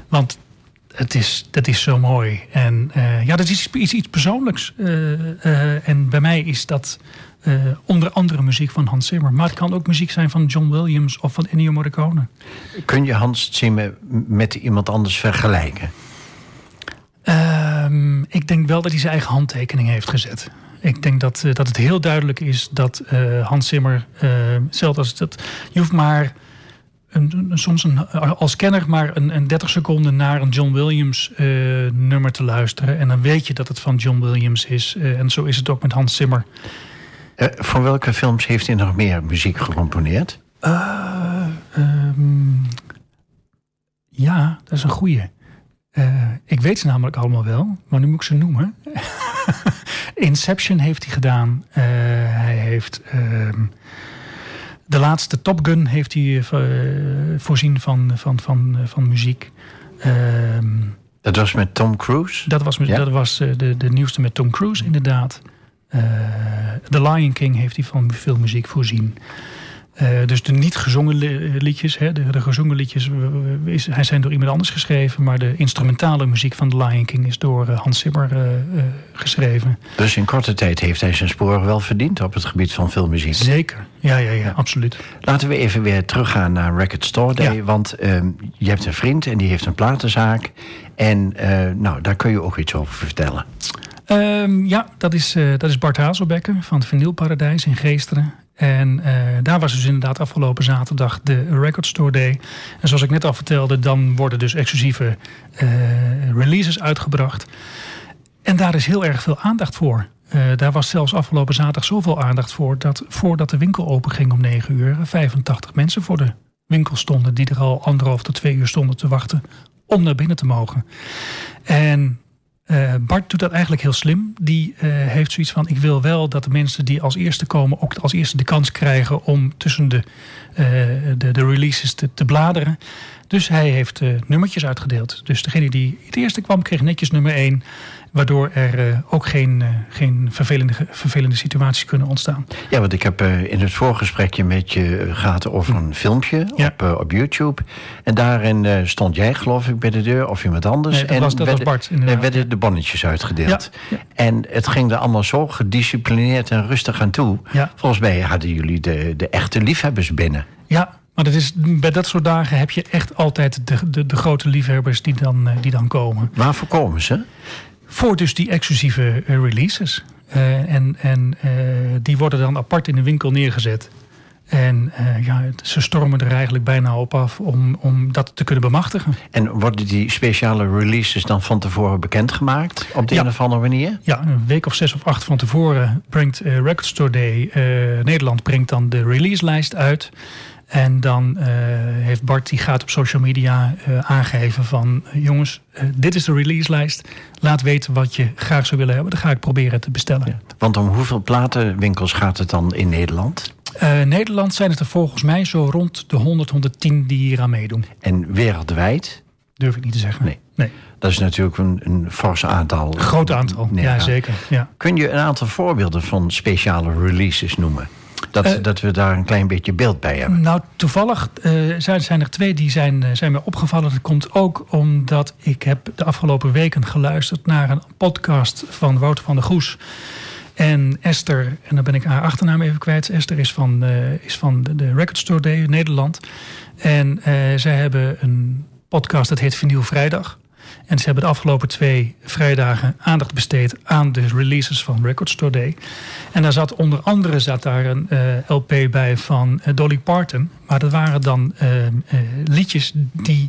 [SPEAKER 2] want het is, dat is zo mooi. En eh, ja, dat is iets, iets, persoonlijks. Eh, eh, en bij mij is dat onder andere muziek van Hans Zimmer. Maar het kan ook muziek zijn van John Williams of van Ennio Morricone.
[SPEAKER 1] Kun je Hans Zimmer met iemand anders vergelijken?
[SPEAKER 2] Ehm, ik denk wel dat hij zijn eigen handtekening heeft gezet. Ik denk dat, dat het heel duidelijk is dat Hans Zimmer, zelfs als dat, je hoeft maar een, een- soms een, als kenner maar een, een 30 seconden naar een John Williams eh, nummer te luisteren. En dan weet je dat het van John Williams is. Eh, en zo is het ook met Hans Zimmer.
[SPEAKER 1] Eh, voor welke films heeft hij nog meer muziek gecomponeerd?
[SPEAKER 2] Eh, ehm, ja, dat is een goeie. Ik weet ze namelijk allemaal wel, maar nu moet ik ze noemen. Inception heeft hij gedaan. Hij heeft ehm, de laatste Top Gun heeft hij eh, eh, voorzien van, van, van, van muziek. Ehm,
[SPEAKER 1] Dat was met Tom Cruise.
[SPEAKER 2] dat was,
[SPEAKER 1] Ja?
[SPEAKER 2] dat was eh, de, de nieuwste met Tom Cruise, inderdaad. Eh The Lion King heeft hij van veel muziek voorzien. Eh, dus de niet gezongen li- liedjes, hè, de, de gezongen liedjes, is, hij zijn door iemand anders geschreven. Maar de instrumentale muziek van The Lion King is door eh, Hans Zimmer eh, geschreven.
[SPEAKER 1] Dus in korte tijd heeft hij zijn sporen wel verdiend op het gebied van filmmuziek.
[SPEAKER 2] Zeker, ja, ja, ja, absoluut.
[SPEAKER 1] Laten we even weer teruggaan naar Record Store Day.
[SPEAKER 2] Ja.
[SPEAKER 1] Want ehm, je hebt een vriend en die heeft een platenzaak. En nou, daar kun je ook iets over vertellen.
[SPEAKER 2] Ehm, ja, dat is, dat is Bart Hazelbecker van het Vinylparadijs in Geesteren. En eh, daar was dus inderdaad afgelopen zaterdag de Record Store Day. En zoals ik net al vertelde, dan worden dus exclusieve eh, releases uitgebracht. En daar is heel erg veel aandacht voor. Eh, daar was zelfs afgelopen zaterdag zoveel aandacht voor... dat voordat de winkel open ging om 9 uur... 85 mensen voor de winkel stonden... die er al anderhalf tot twee uur stonden te wachten om naar binnen te mogen. En eh, Bart doet dat eigenlijk heel slim. Die eh, heeft zoiets van: ik wil wel dat de mensen die als eerste komen ook als eerste de kans krijgen om tussen de, de, de releases te, te bladeren. Dus hij heeft eh, nummertjes uitgedeeld. Dus degene die het eerste kwam, kreeg netjes nummer 1. Waardoor er eh, ook geen, eh, geen vervelende, vervelende situaties kunnen ontstaan.
[SPEAKER 1] Ja, want ik heb eh, in het voorgesprekje met je eh, gehad over een filmpje
[SPEAKER 2] Ja.
[SPEAKER 1] op, eh, op YouTube. En daarin eh, stond jij, geloof ik, bij de deur of iemand anders.
[SPEAKER 2] Nee, dat
[SPEAKER 1] en
[SPEAKER 2] was- dat was
[SPEAKER 1] werden,
[SPEAKER 2] Bart,
[SPEAKER 1] er werden de bonnetjes uitgedeeld.
[SPEAKER 2] Ja,
[SPEAKER 1] En het ging er allemaal zo gedisciplineerd en rustig aan toe. Volgens mij hadden jullie de, de echte liefhebbers binnen.
[SPEAKER 2] Ja, maar dat is, bij dat soort dagen heb je echt altijd de, de, de grote liefhebbers die dan, eh, die dan komen.
[SPEAKER 1] Waarvoor komen ze?
[SPEAKER 2] Voor dus die exclusieve eh, releases. Eh, en en die worden dan apart in de winkel neergezet. En ja, ze stormen er eigenlijk bijna op af om, om dat te kunnen bemachtigen.
[SPEAKER 1] En worden die speciale releases dan van tevoren bekendgemaakt? Op de
[SPEAKER 2] Ja.
[SPEAKER 1] een of andere manier?
[SPEAKER 2] Ja, een week of zes of acht van tevoren brengt Record Store Day... Nederland brengt dan de releaselijst uit. En dan eh, heeft Bart, die gaat op social media eh, aangeven van... eh, jongens, dit is de releaselijst. Laat weten wat je graag zou willen hebben. Dan ga ik proberen te bestellen.
[SPEAKER 1] Want om hoeveel platenwinkels gaat het dan in Nederland?
[SPEAKER 2] Nederland zijn het er volgens mij zo rond de 100, 110 die hier aan meedoen.
[SPEAKER 1] En wereldwijd?
[SPEAKER 2] Durf ik niet te zeggen.
[SPEAKER 1] Nee.
[SPEAKER 2] nee.
[SPEAKER 1] Dat is natuurlijk een, een fors aantal.
[SPEAKER 2] Groot aantal, ja, zeker. Ja.
[SPEAKER 1] Kun je een aantal voorbeelden van speciale releases noemen? Dat,
[SPEAKER 2] Eh,
[SPEAKER 1] dat we daar een klein beetje beeld bij hebben.
[SPEAKER 2] Nou, toevallig eh, zijn, er twee die zijn, eh, zijn mij opgevallen. Dat komt ook omdat ik heb de afgelopen weken geluisterd naar een podcast van Wouter van der Goes. En Esther, en dan ben ik haar achternaam even kwijt. Esther is van, is van de, de Record Store Day in Nederland. En zij hebben een podcast dat heet Vinyl Vrijdag. En ze hebben de afgelopen twee vrijdagen aandacht besteed aan de releases van Record Store Day. En daar zat onder andere zat daar een eh, LP bij van eh, Dolly Parton. Maar dat waren dan eh, liedjes die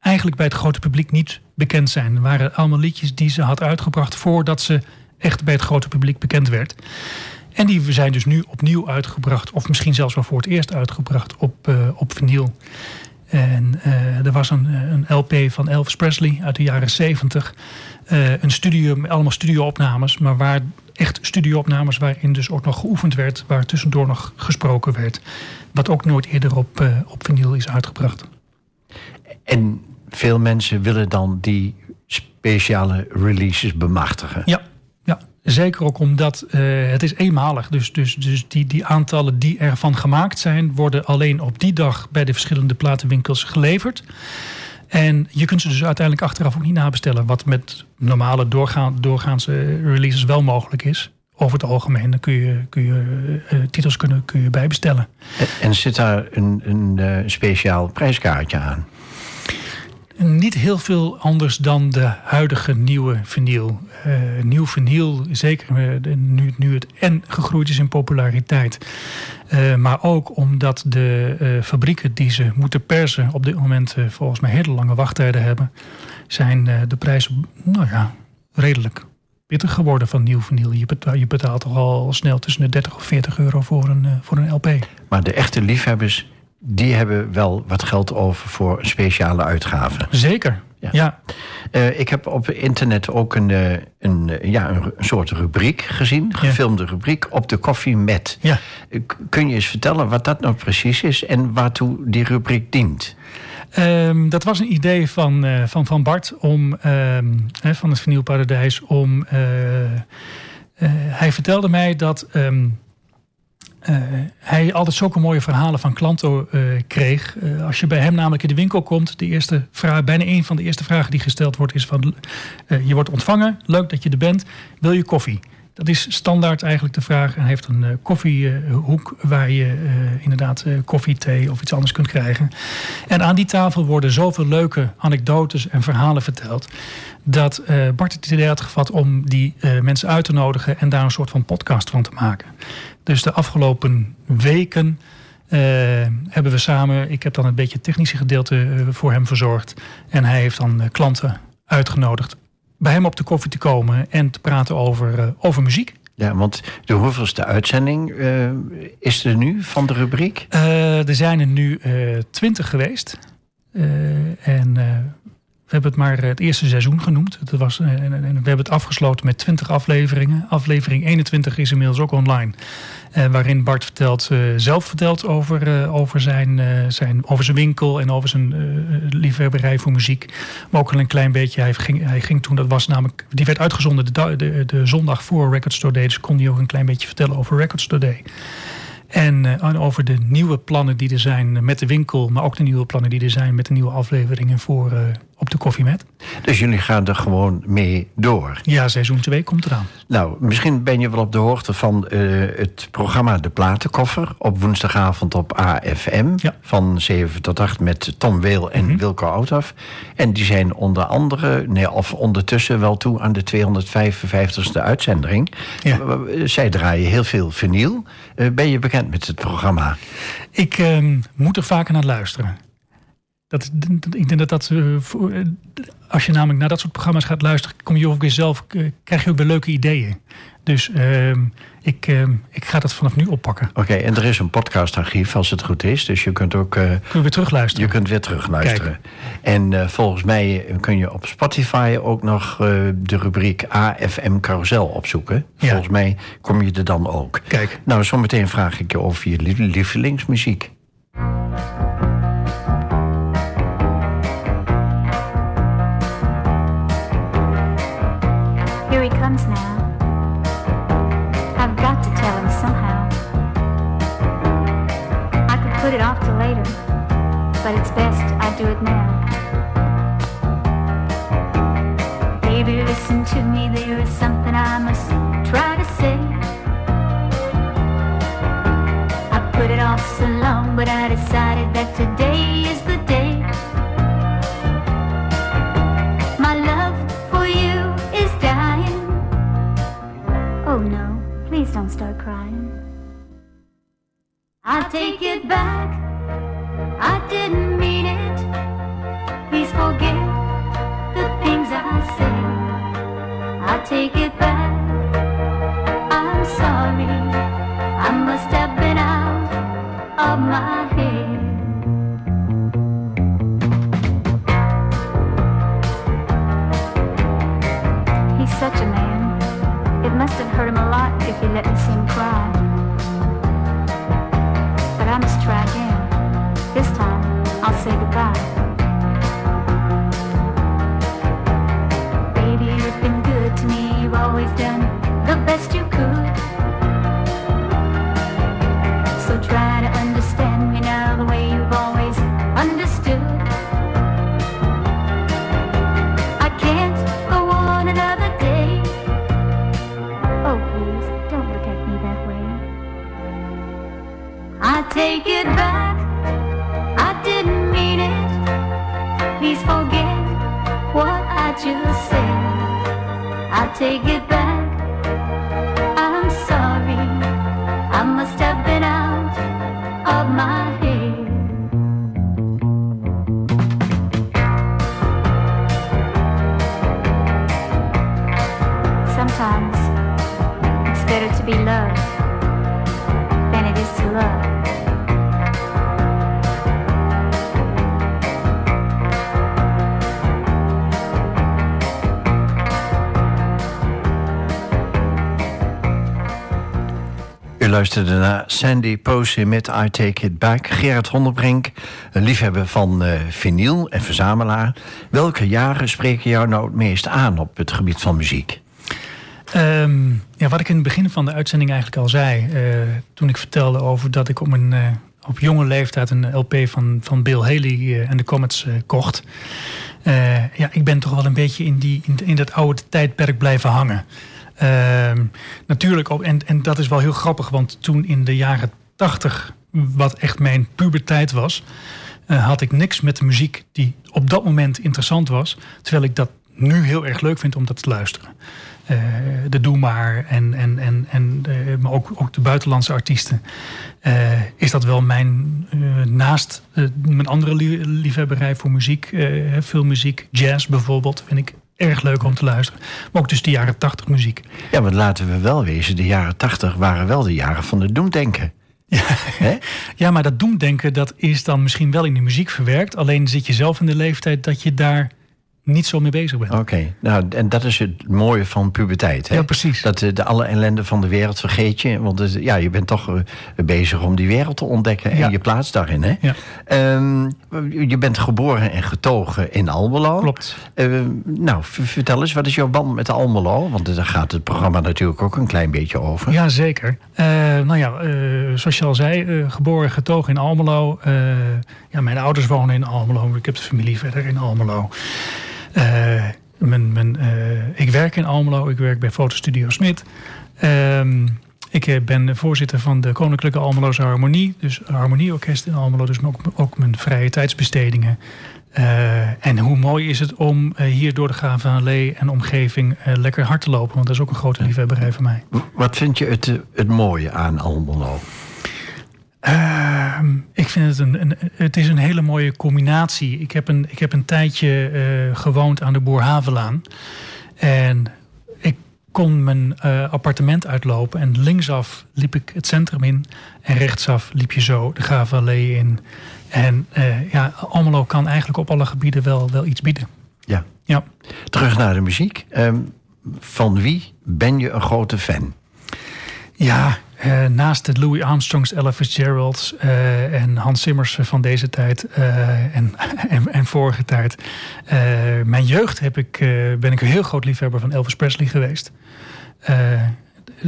[SPEAKER 2] eigenlijk bij het grote publiek niet bekend zijn. Het waren allemaal liedjes die ze had uitgebracht voordat ze echt bij het grote publiek bekend werd. En die zijn dus nu opnieuw uitgebracht, of misschien zelfs wel voor het eerst uitgebracht op, eh, op vinyl. En eh, er was een, een LP van Elvis Presley uit de jaren 70. Eh, een studio, allemaal studio-opnames, maar waar echt studio-opnames waarin dus ook nog geoefend werd, waar tussendoor nog gesproken werd. Wat ook nooit eerder op, eh, op vinyl is uitgebracht.
[SPEAKER 1] En veel mensen willen dan die speciale releases bemachtigen.
[SPEAKER 2] Ja. Zeker ook omdat eh, het is eenmalig. Dus, dus, dus die, die aantallen die ervan gemaakt zijn, worden alleen op die dag bij de verschillende platenwinkels geleverd. En je kunt ze dus uiteindelijk achteraf ook niet nabestellen. Wat met normale doorgaan, doorgaanse releases wel mogelijk is. Over het algemeen dan kun je, kun je eh, titels kunnen, kun je bijbestellen.
[SPEAKER 1] En, zit daar een, een eh, speciaal prijskaartje aan?
[SPEAKER 2] Niet heel veel anders dan de huidige nieuwe vinyl. Uh, nieuw vinyl, zeker uh, nu, nu het en gegroeid is in populariteit. Uh, maar ook omdat de fabrieken die ze moeten persen op dit moment volgens mij hele lange wachttijden hebben, zijn de prijzen nou ja, redelijk pittig geworden van nieuw vinyl. Je betaalt, je betaalt toch al snel tussen de 30 of 40 euro voor een, voor een LP.
[SPEAKER 1] Maar de echte liefhebbers die hebben wel wat geld over voor een speciale uitgave.
[SPEAKER 2] Zeker, ja.
[SPEAKER 1] Uh, ik heb op internet ook een, uh, een, uh, ja, een, soort rubriek gezien, gefilmde ja. rubriek, op de koffie met.
[SPEAKER 2] Ja.
[SPEAKER 1] Kun je eens vertellen wat dat nou precies is en waartoe die rubriek dient?
[SPEAKER 2] Um, dat was een idee van, van, van Bart om, um, van het Vernieuwparadijs om. hij vertelde mij dat. Um, uh, hij altijd zulke mooie verhalen van klanten uh, kreeg. Uh, als je bij hem namelijk in de winkel komt, de eerste vraag, bijna een van de eerste vragen die gesteld wordt, is van je wordt ontvangen, leuk dat je er bent, wil je koffie? Dat is standaard eigenlijk de vraag. En hij heeft een koffiehoek waar je inderdaad koffie, thee of iets anders kunt krijgen. En aan die tafel worden zoveel leuke anekdotes en verhalen verteld. Dat Bart het idee had gevat om die mensen uit te nodigen en daar een soort van podcast van te maken. Dus de afgelopen weken uh, hebben we samen, ik heb dan een beetje het technische gedeelte uh, voor hem verzorgd. En hij heeft dan uh, klanten uitgenodigd bij hem op de koffie te komen en te praten over, over muziek.
[SPEAKER 1] Ja, want de hoeveelste uitzending is er nu van de rubriek?
[SPEAKER 2] er zijn er nu twintig geweest. en we hebben het maar het eerste seizoen genoemd. Was, en, en, we hebben het afgesloten met 20 afleveringen. Aflevering 21 is inmiddels ook online. Uh, waarin Bart vertelt, uh, zelf vertelt over, uh, over, zijn, zijn, over zijn winkel en over zijn liefhebberij voor muziek. Maar ook al een klein beetje. Hij ging, hij ging toen, dat was namelijk, die werd uitgezonden de, de, de zondag voor Record Store Day. Dus kon hij ook een klein beetje vertellen over Record Store Day. En over de nieuwe plannen die er zijn met de winkel, maar ook de nieuwe plannen die er zijn met de nieuwe afleveringen voor op de koffie met.
[SPEAKER 1] Dus jullie gaan er gewoon mee door?
[SPEAKER 2] Ja, seizoen 2 komt eraan.
[SPEAKER 1] Nou, misschien ben je wel op de hoogte van uh, het programma De Platenkoffer... op woensdagavond op AFM
[SPEAKER 2] ja.
[SPEAKER 1] van 7 tot 8 met Tom Weel en mm -hmm. Wilco. En die zijn onder andere, nee, of ondertussen wel toe aan de 255ste uitzending.
[SPEAKER 2] Ja.
[SPEAKER 1] Zij draaien heel veel vinyl. Uh, ben je bekend met het programma?
[SPEAKER 2] Ik uh, moet er vaker naar luisteren. Dat, ik denk dat dat. Als je namelijk naar dat soort programma's gaat luisteren, kom je ook weer zelf. krijg je ook weer leuke ideeën. Dus uh, ik, uh, ik ga dat vanaf nu oppakken.
[SPEAKER 1] Oké, okay, en er is een podcastarchief als het goed is. Dus je kunt ook. Uh,
[SPEAKER 2] kun je weer terugluisteren?
[SPEAKER 1] Je kunt weer terugluisteren. En volgens mij kun je op Spotify ook nog de rubriek AFM Carousel opzoeken.
[SPEAKER 2] Ja.
[SPEAKER 1] Volgens mij kom je er dan ook.
[SPEAKER 2] Kijk.
[SPEAKER 1] Nou, zometeen vraag ik je over je lievelingsmuziek.
[SPEAKER 6] Comes now. I've got to tell him somehow. I could put it off till later, but it's best I do it now. Baby, listen to me, there is something I must try to say. I put it off so long, but I decided start crying. I take it back, I didn't mean it. Please forget the things I say. I take it back, I'm sorry. I must have been out of my head. He's such a man. Must have hurt him a lot if he let me see him cry. But I must try again. This time, I'll say goodbye. Baby, you've been good to me. You've always done the best you could. take it back. I didn't mean it. Please forget what I just said. I take it back.
[SPEAKER 1] Luisterde naar Sandy Posey met I Take It Back. Gerard Honderbrink, een liefhebber van eh vinyl en verzamelaar. Welke jaren spreken jou nou het meest aan op het gebied van muziek?
[SPEAKER 2] Ehm, ja, wat ik in het begin van de uitzending eigenlijk al zei. eh, toen ik vertelde over dat ik op, een, eh, op jonge leeftijd een LP van, van Bill Haley en de Comets kocht. Ja, ik ben toch wel een beetje in, die, in dat oude tijdperk blijven hangen. Ehm, natuurlijk ook, en, en dat is wel heel grappig, want toen in de jaren tachtig, wat echt mijn puberteit was, eh, had ik niks met de muziek die op dat moment interessant was. Terwijl ik dat nu heel erg leuk vind om dat te luisteren. Eh, de Doe Maar en, en, en, en maar ook, ook de buitenlandse artiesten. eh, is dat wel mijn, naast mijn andere lie- liefhebberij voor muziek, veel muziek, jazz bijvoorbeeld, vind ik erg leuk om te luisteren. Maar ook dus de jaren tachtig muziek.
[SPEAKER 1] Ja, want laten we wel wezen, de jaren tachtig waren wel de jaren van het doemdenken. Hè?
[SPEAKER 2] Ja, maar dat doemdenken, dat is dan misschien wel in de muziek verwerkt. Alleen zit je zelf in de leeftijd dat je daar niet zo mee bezig bent.
[SPEAKER 1] Oké, nou, en dat is het mooie van puberteit. Hè?
[SPEAKER 2] Ja, precies.
[SPEAKER 1] Dat eh, de alle ellende van de wereld vergeet je. Want eh, ja, je bent toch eh, bezig om die wereld te ontdekken en
[SPEAKER 2] Ja.
[SPEAKER 1] je plaats daarin. Hè?
[SPEAKER 2] Ja.
[SPEAKER 1] Ehm, je bent geboren en getogen in Almelo.
[SPEAKER 2] Klopt.
[SPEAKER 1] Eh, nou, vertel eens, wat is jouw band met Almelo? Want daar gaat het programma natuurlijk ook een klein beetje over.
[SPEAKER 2] Ja, zeker. Eh, nou ja, eh, zoals je al zei, eh, geboren getogen in Almelo. Eh, ja, mijn ouders wonen in Almelo. Ik heb de familie verder in Almelo. Eh, mijn, mijn, eh, ik werk in Almelo. Ik werk bij Fotostudio Smit. Ehm, ik eh, ben voorzitter van de Koninklijke Almeloze Harmonie. Dus Harmonieorkest in Almelo. Dus ook, ook mijn vrije tijdsbestedingen. En hoe mooi is het om hier door de Graven Allee en omgeving lekker hard te lopen. Want dat is ook een grote liefhebberij van mij.
[SPEAKER 1] Wat vind je het, het mooie aan Almelo?
[SPEAKER 2] Ehm, ik vind het een, een, het is een hele mooie combinatie. Ik heb een, ik heb een tijdje eh, gewoond aan de Boerhavelaan. En ik kon mijn eh, appartement uitlopen. En linksaf liep ik het centrum in. En rechtsaf liep je zo de Gravenallee in. En eh, ja, Almelo kan eigenlijk op alle gebieden wel, wel iets bieden.
[SPEAKER 1] Ja.
[SPEAKER 2] Ja.
[SPEAKER 1] Terug naar de muziek. Ehm, van wie ben je een grote fan?
[SPEAKER 2] Ja, eh, naast de Louis Armstrongs, Ella Fitzgeralds eh, en Hans Simmers van deze tijd eh, en, en, vorige tijd. Mijn jeugd heb ik, ben ik een heel groot liefhebber van Elvis Presley geweest.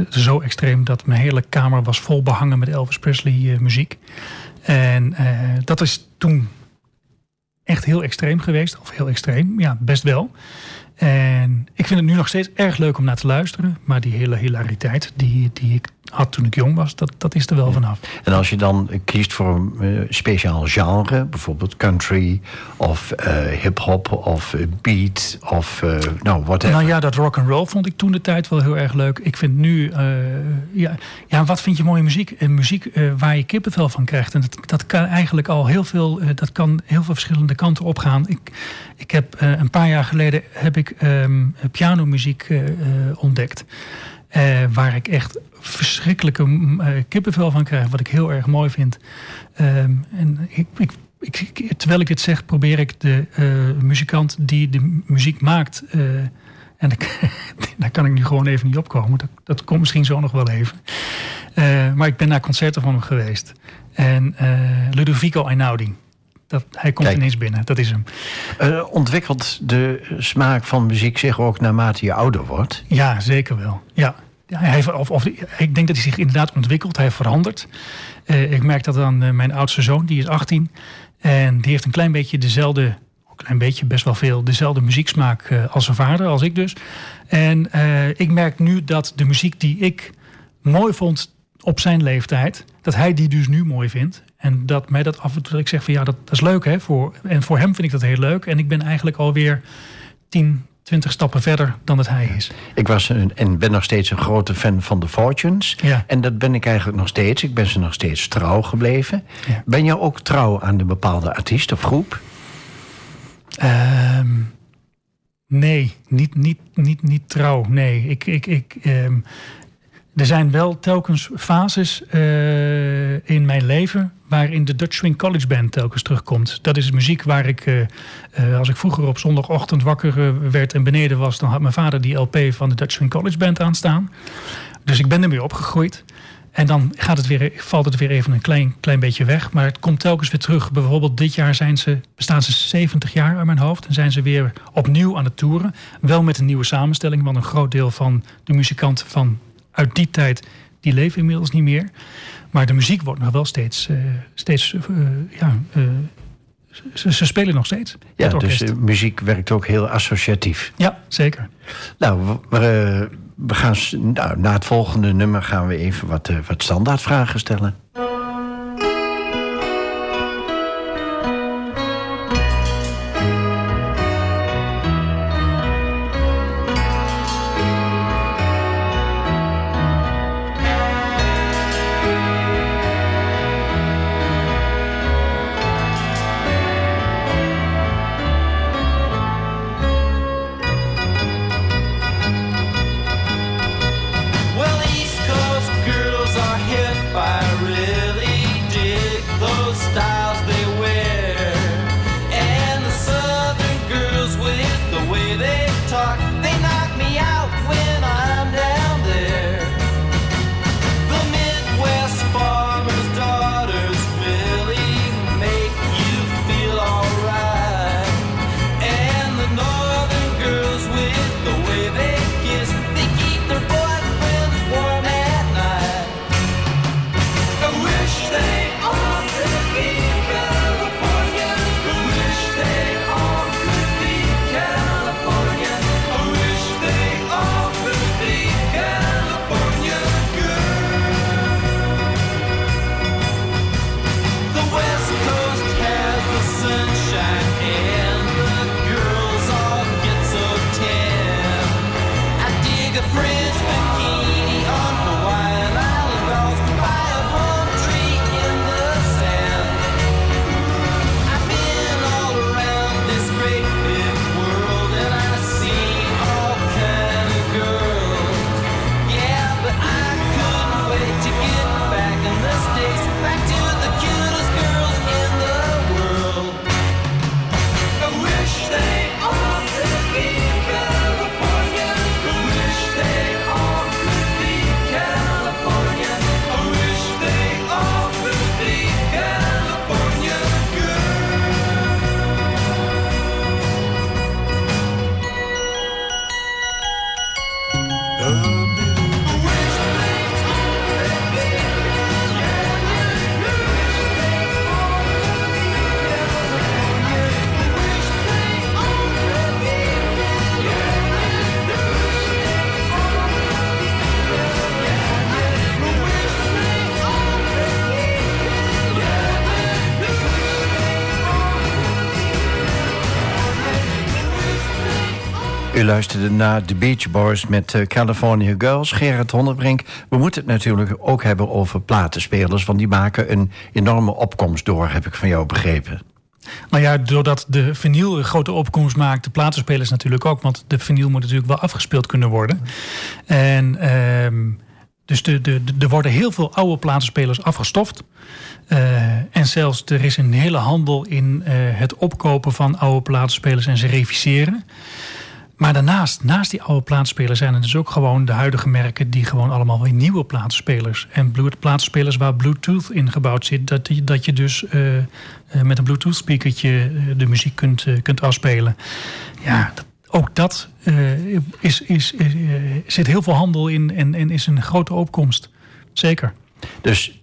[SPEAKER 2] Zo extreem dat mijn hele kamer was vol behangen met Elvis Presley muziek. En dat is toen echt heel extreem geweest. Of heel extreem, ja, best wel. En ik vind het nu nog steeds erg leuk om naar te luisteren. Maar die hele hilariteit die, die ik had toen ik jong was, dat, dat is er wel vanaf.
[SPEAKER 1] En als je dan kiest voor een eh, speciaal genre, bijvoorbeeld country of eh, hip-hop of eh, beat of nou, whatever.
[SPEAKER 2] Nou ja, dat rock and roll vond ik toen de tijd wel heel erg leuk. Ik vind nu, ja, ja, wat vind je mooie muziek? Muziek waar je kippenvel van krijgt. En dat, dat kan eigenlijk al heel veel, dat kan heel veel verschillende kanten opgaan. Ik, ik heb een paar jaar geleden heb ik ehm, pianomuziek ontdekt. Waar ik echt verschrikkelijke mm, eh, kippenvel van krijg, wat ik heel erg mooi vind. Ehm, en ik, ik, terwijl ik dit zeg, probeer ik de eh, muzikant die de muziek maakt. eh, en ik, daar kan ik nu gewoon even niet opkomen. Dat, dat komt misschien zo nog wel even. Maar ik ben naar concerten van hem geweest. En Ludovico Einaudi. Dat, hij komt
[SPEAKER 1] Kijk.
[SPEAKER 2] ineens binnen, dat is hem.
[SPEAKER 1] Ontwikkelt de smaak van muziek zich ook naarmate je ouder wordt?
[SPEAKER 2] Ja, zeker wel. Ja. Hij, of, of, ik denk dat hij zich inderdaad ontwikkelt. Hij verandert. Eh, ik merk dat aan eh, mijn oudste zoon, die is 18. En die heeft een klein beetje dezelfde, een klein beetje, best wel veel, dezelfde muzieksmaak eh, als zijn vader, als ik dus. En ik merk nu dat de muziek die ik mooi vond op zijn leeftijd, dat hij die dus nu mooi vindt. En dat mij dat af en toe, ik zeg van ja, dat, dat is leuk hè. Voor, en voor hem vind ik dat heel leuk. En ik ben eigenlijk alweer 10, twintig stappen verder dan het hij is.
[SPEAKER 3] Ik was een, en ben nog steeds een grote fan van de Fortunes.
[SPEAKER 2] Ja.
[SPEAKER 3] En dat ben ik eigenlijk nog steeds. Ik ben ze nog steeds trouw gebleven.
[SPEAKER 2] Ja.
[SPEAKER 3] Ben je ook trouw aan een bepaalde artiest of groep?
[SPEAKER 2] Ehm, nee, niet, niet, niet, niet trouw. Nee, ik, ik, ik, ehm, er zijn wel telkens fases eh, in mijn leven waarin de Dutch Swing College Band telkens terugkomt. Dat is muziek waar ik, eh, eh, als ik vroeger op zondagochtend wakker werd en beneden was, dan had mijn vader die LP van de Dutch Swing College Band aanstaan. Dus ik ben ermee opgegroeid. En dan gaat het weer, valt het weer even een klein, klein beetje weg. Maar het komt telkens weer terug. Bijvoorbeeld dit jaar zijn ze, bestaan ze 70 jaar aan mijn hoofd. En zijn ze weer opnieuw aan het toeren. Wel met een nieuwe samenstelling. Want een groot deel van de muzikanten van uit die tijd... die leven inmiddels niet meer. Maar de muziek wordt nog wel steeds... eh, steeds eh, ja, eh, ze, ze spelen nog steeds.
[SPEAKER 3] Ja,
[SPEAKER 2] het
[SPEAKER 3] dus muziek werkt ook heel associatief.
[SPEAKER 2] Ja, zeker.
[SPEAKER 3] Nou, we, gaan, nou, na het volgende nummer gaan we even wat, eh, wat standaardvragen stellen. U luisterde naar The Beach Boys met eh, California Girls. Gerard Honderbrink. We moeten het natuurlijk ook hebben over platenspelers... want die maken een enorme opkomst door, heb ik van jou begrepen.
[SPEAKER 2] Nou ja, doordat de vinyl een grote opkomst maakt, de platenspelers natuurlijk ook. Want de vinyl moet natuurlijk wel afgespeeld kunnen worden. En ehm, dus de, de, de- er worden heel veel oude platenspelers afgestoft. Eh, en zelfs er is een hele handel in eh, het opkopen van oude platenspelers en ze reviseren. Maar daarnaast, naast die oude platenspelers zijn er dus ook gewoon de huidige merken die gewoon allemaal weer nieuwe platenspelers. En platenspelers waar Bluetooth ingebouwd zit, dat, dat je dus eh, eh, met een Bluetooth speakertje eh, de muziek kunt, kunt afspelen. Ja, dat- ook dat is, is, is, zit heel veel handel in en, en is een grote opkomst. Zeker.
[SPEAKER 3] Dus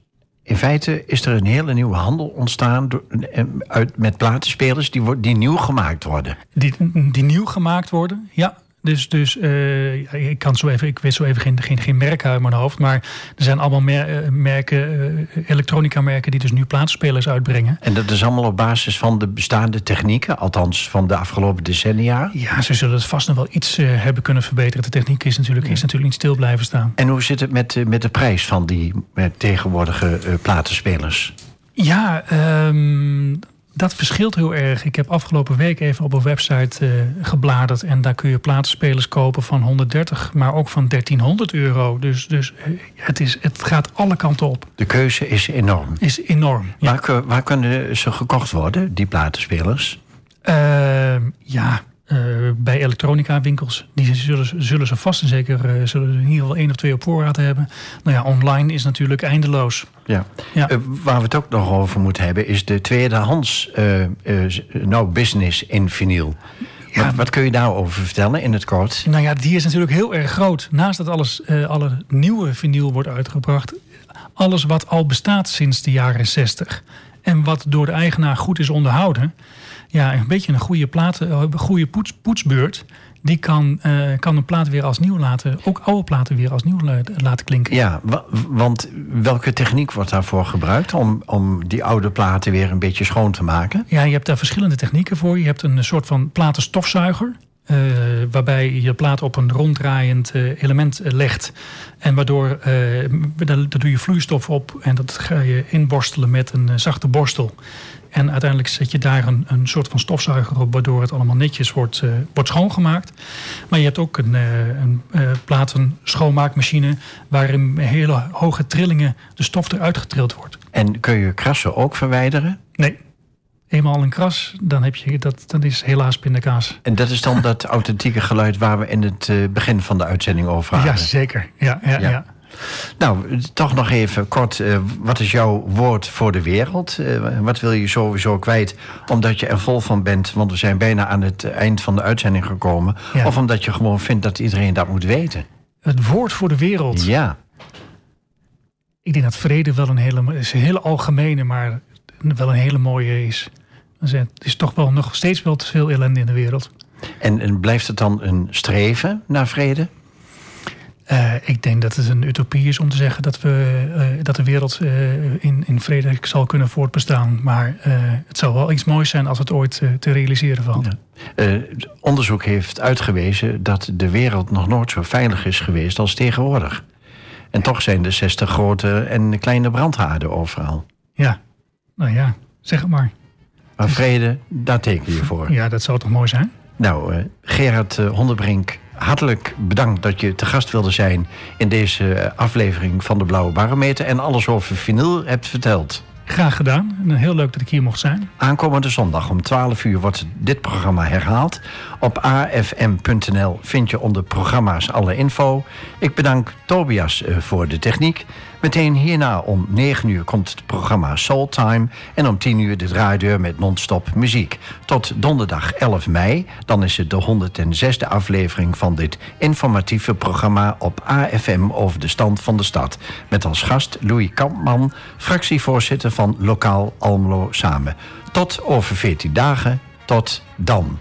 [SPEAKER 3] in feite is er een hele nieuwe handel ontstaan... door- eh, uit, met platenspelers die, die nieuw gemaakt worden.
[SPEAKER 2] Die, die nieuw gemaakt worden, ja. Dus, dus eh, ik, kan zo even, ik weet zo even geen, geen, geen merken uit mijn hoofd. Maar er zijn allemaal mer- eh, merken, eh, elektronica merken... die dus nu plaatsspelers uitbrengen.
[SPEAKER 1] En dat is allemaal op basis van de bestaande technieken, althans van de afgelopen decennia.
[SPEAKER 2] Ja, ze zullen het vast nog wel iets hebben kunnen verbeteren. De techniek is natuurlijk, is natuurlijk niet stil blijven staan.
[SPEAKER 1] En hoe zit het met, met de prijs van die tegenwoordige platenspelers?
[SPEAKER 2] Ja, ehm, dat verschilt heel erg. Ik heb afgelopen week even op een website eh, gebladerd. En daar kun je platenspelers kopen van 130, maar ook van 1300 euro. Dus, dus eh, het, is, het gaat alle kanten op.
[SPEAKER 1] De keuze is enorm.
[SPEAKER 2] Is enorm. Ja,
[SPEAKER 1] Waar, waar kunnen ze gekocht worden, die platenspelers?
[SPEAKER 2] Ehm, ja eh, bij elektronica winkels. Die zullen, zullen ze vast en zeker eh, zullen ze in ieder geval één of twee op voorraad hebben. Nou ja, online is natuurlijk eindeloos.
[SPEAKER 1] Ja.
[SPEAKER 2] Ja.
[SPEAKER 1] Eh, waar we het ook nog over moeten hebben, is de tweedehands eh, eh, nou, business in vinyl.
[SPEAKER 2] Ja.
[SPEAKER 1] Wat, wat kun je daarover vertellen in het kort?
[SPEAKER 2] Nou ja, die is natuurlijk heel erg groot. Naast dat alles, alle nieuwe vinyl wordt uitgebracht, alles wat al bestaat sinds de jaren 60 en wat door de eigenaar goed is onderhouden, ja, een beetje een goede, plaat, eh, een goede poets, poetsbeurt, die kan, eh, kan een plaat weer als nieuw laten, ook oude platen weer als nieuw la- laten klinken.
[SPEAKER 1] Ja, wa- want welke techniek wordt daarvoor gebruikt om, om die oude platen weer een beetje schoon te maken?
[SPEAKER 2] Ja, je hebt daar verschillende technieken voor. Je hebt een soort van platenstofzuiger. eh, waarbij je plaat op een ronddraaiend element legt. En waardoor, daar, daar doe je vloeistof op en dat ga je inborstelen met een zachte borstel. En uiteindelijk zet je daar een, een soort van stofzuiger op, waardoor het allemaal netjes wordt, eh, wordt schoongemaakt. Maar je hebt ook een, eh, een eh, platenschoonmaakmachine waarin met hele hoge trillingen de stof eruit getrild wordt.
[SPEAKER 1] En kun je krassen ook verwijderen?
[SPEAKER 2] Nee. Eenmaal een kras, dan heb je dat, dat is helaas pindakaas.
[SPEAKER 1] En dat is dan dat authentieke geluid waar we in het begin van de uitzending over hadden.
[SPEAKER 2] Ja, zeker. Ja, ja,
[SPEAKER 1] Ja.
[SPEAKER 2] ja.
[SPEAKER 1] Nou, toch nog even kort. eh, wat is jouw woord voor de wereld? Eh, wat wil je sowieso kwijt? Omdat je er vol van bent, want we zijn bijna aan het eind van de uitzending gekomen.
[SPEAKER 2] Ja.
[SPEAKER 1] Of omdat je gewoon vindt dat iedereen dat moet weten.
[SPEAKER 2] Het woord voor de wereld.
[SPEAKER 1] Ja,
[SPEAKER 2] Ik denk dat vrede wel een hele, is een hele algemene, maar wel een hele mooie is. Het is toch wel nog steeds wel te veel ellende in de wereld.
[SPEAKER 1] en, en blijft het dan een streven naar vrede?
[SPEAKER 2] Eh, ik denk dat het een utopie is om te zeggen dat, we, eh, dat de wereld eh, in, in vrede zal kunnen voortbestaan. Maar het zou wel iets moois zijn als het ooit te realiseren valt.
[SPEAKER 1] Onderzoek heeft uitgewezen dat de wereld nog nooit zo veilig is geweest als tegenwoordig. En toch zijn er 60 grote en kleine brandhaarden overal.
[SPEAKER 2] Ja, nou ja, zeg het maar.
[SPEAKER 1] Maar vrede, daar teken je voor.
[SPEAKER 2] Ja, dat zou toch mooi zijn?
[SPEAKER 1] Nou, Gerard Hondenbrink, hartelijk bedankt dat je te gast wilde zijn in deze eh, aflevering van de Blauwe Barometer en alles over vinyl hebt verteld.
[SPEAKER 2] Graag gedaan. En heel leuk dat ik hier mocht zijn.
[SPEAKER 1] Aankomende zondag om 12 uur wordt dit programma herhaald. Op afm.nl vind je onder programma's alle info. Ik bedank Tobias eh, voor de techniek. Meteen hierna om 9 uur komt het programma Soul Time. En om 10 uur de draaideur met non-stop muziek. Tot donderdag 11 mei. Dan is het de 106e aflevering van dit informatieve programma op AFM over de stand van de stad. Met als gast Louis Kampman, fractievoorzitter van Lokaal Almelo Samen. Tot over 14 dagen. Tot dan.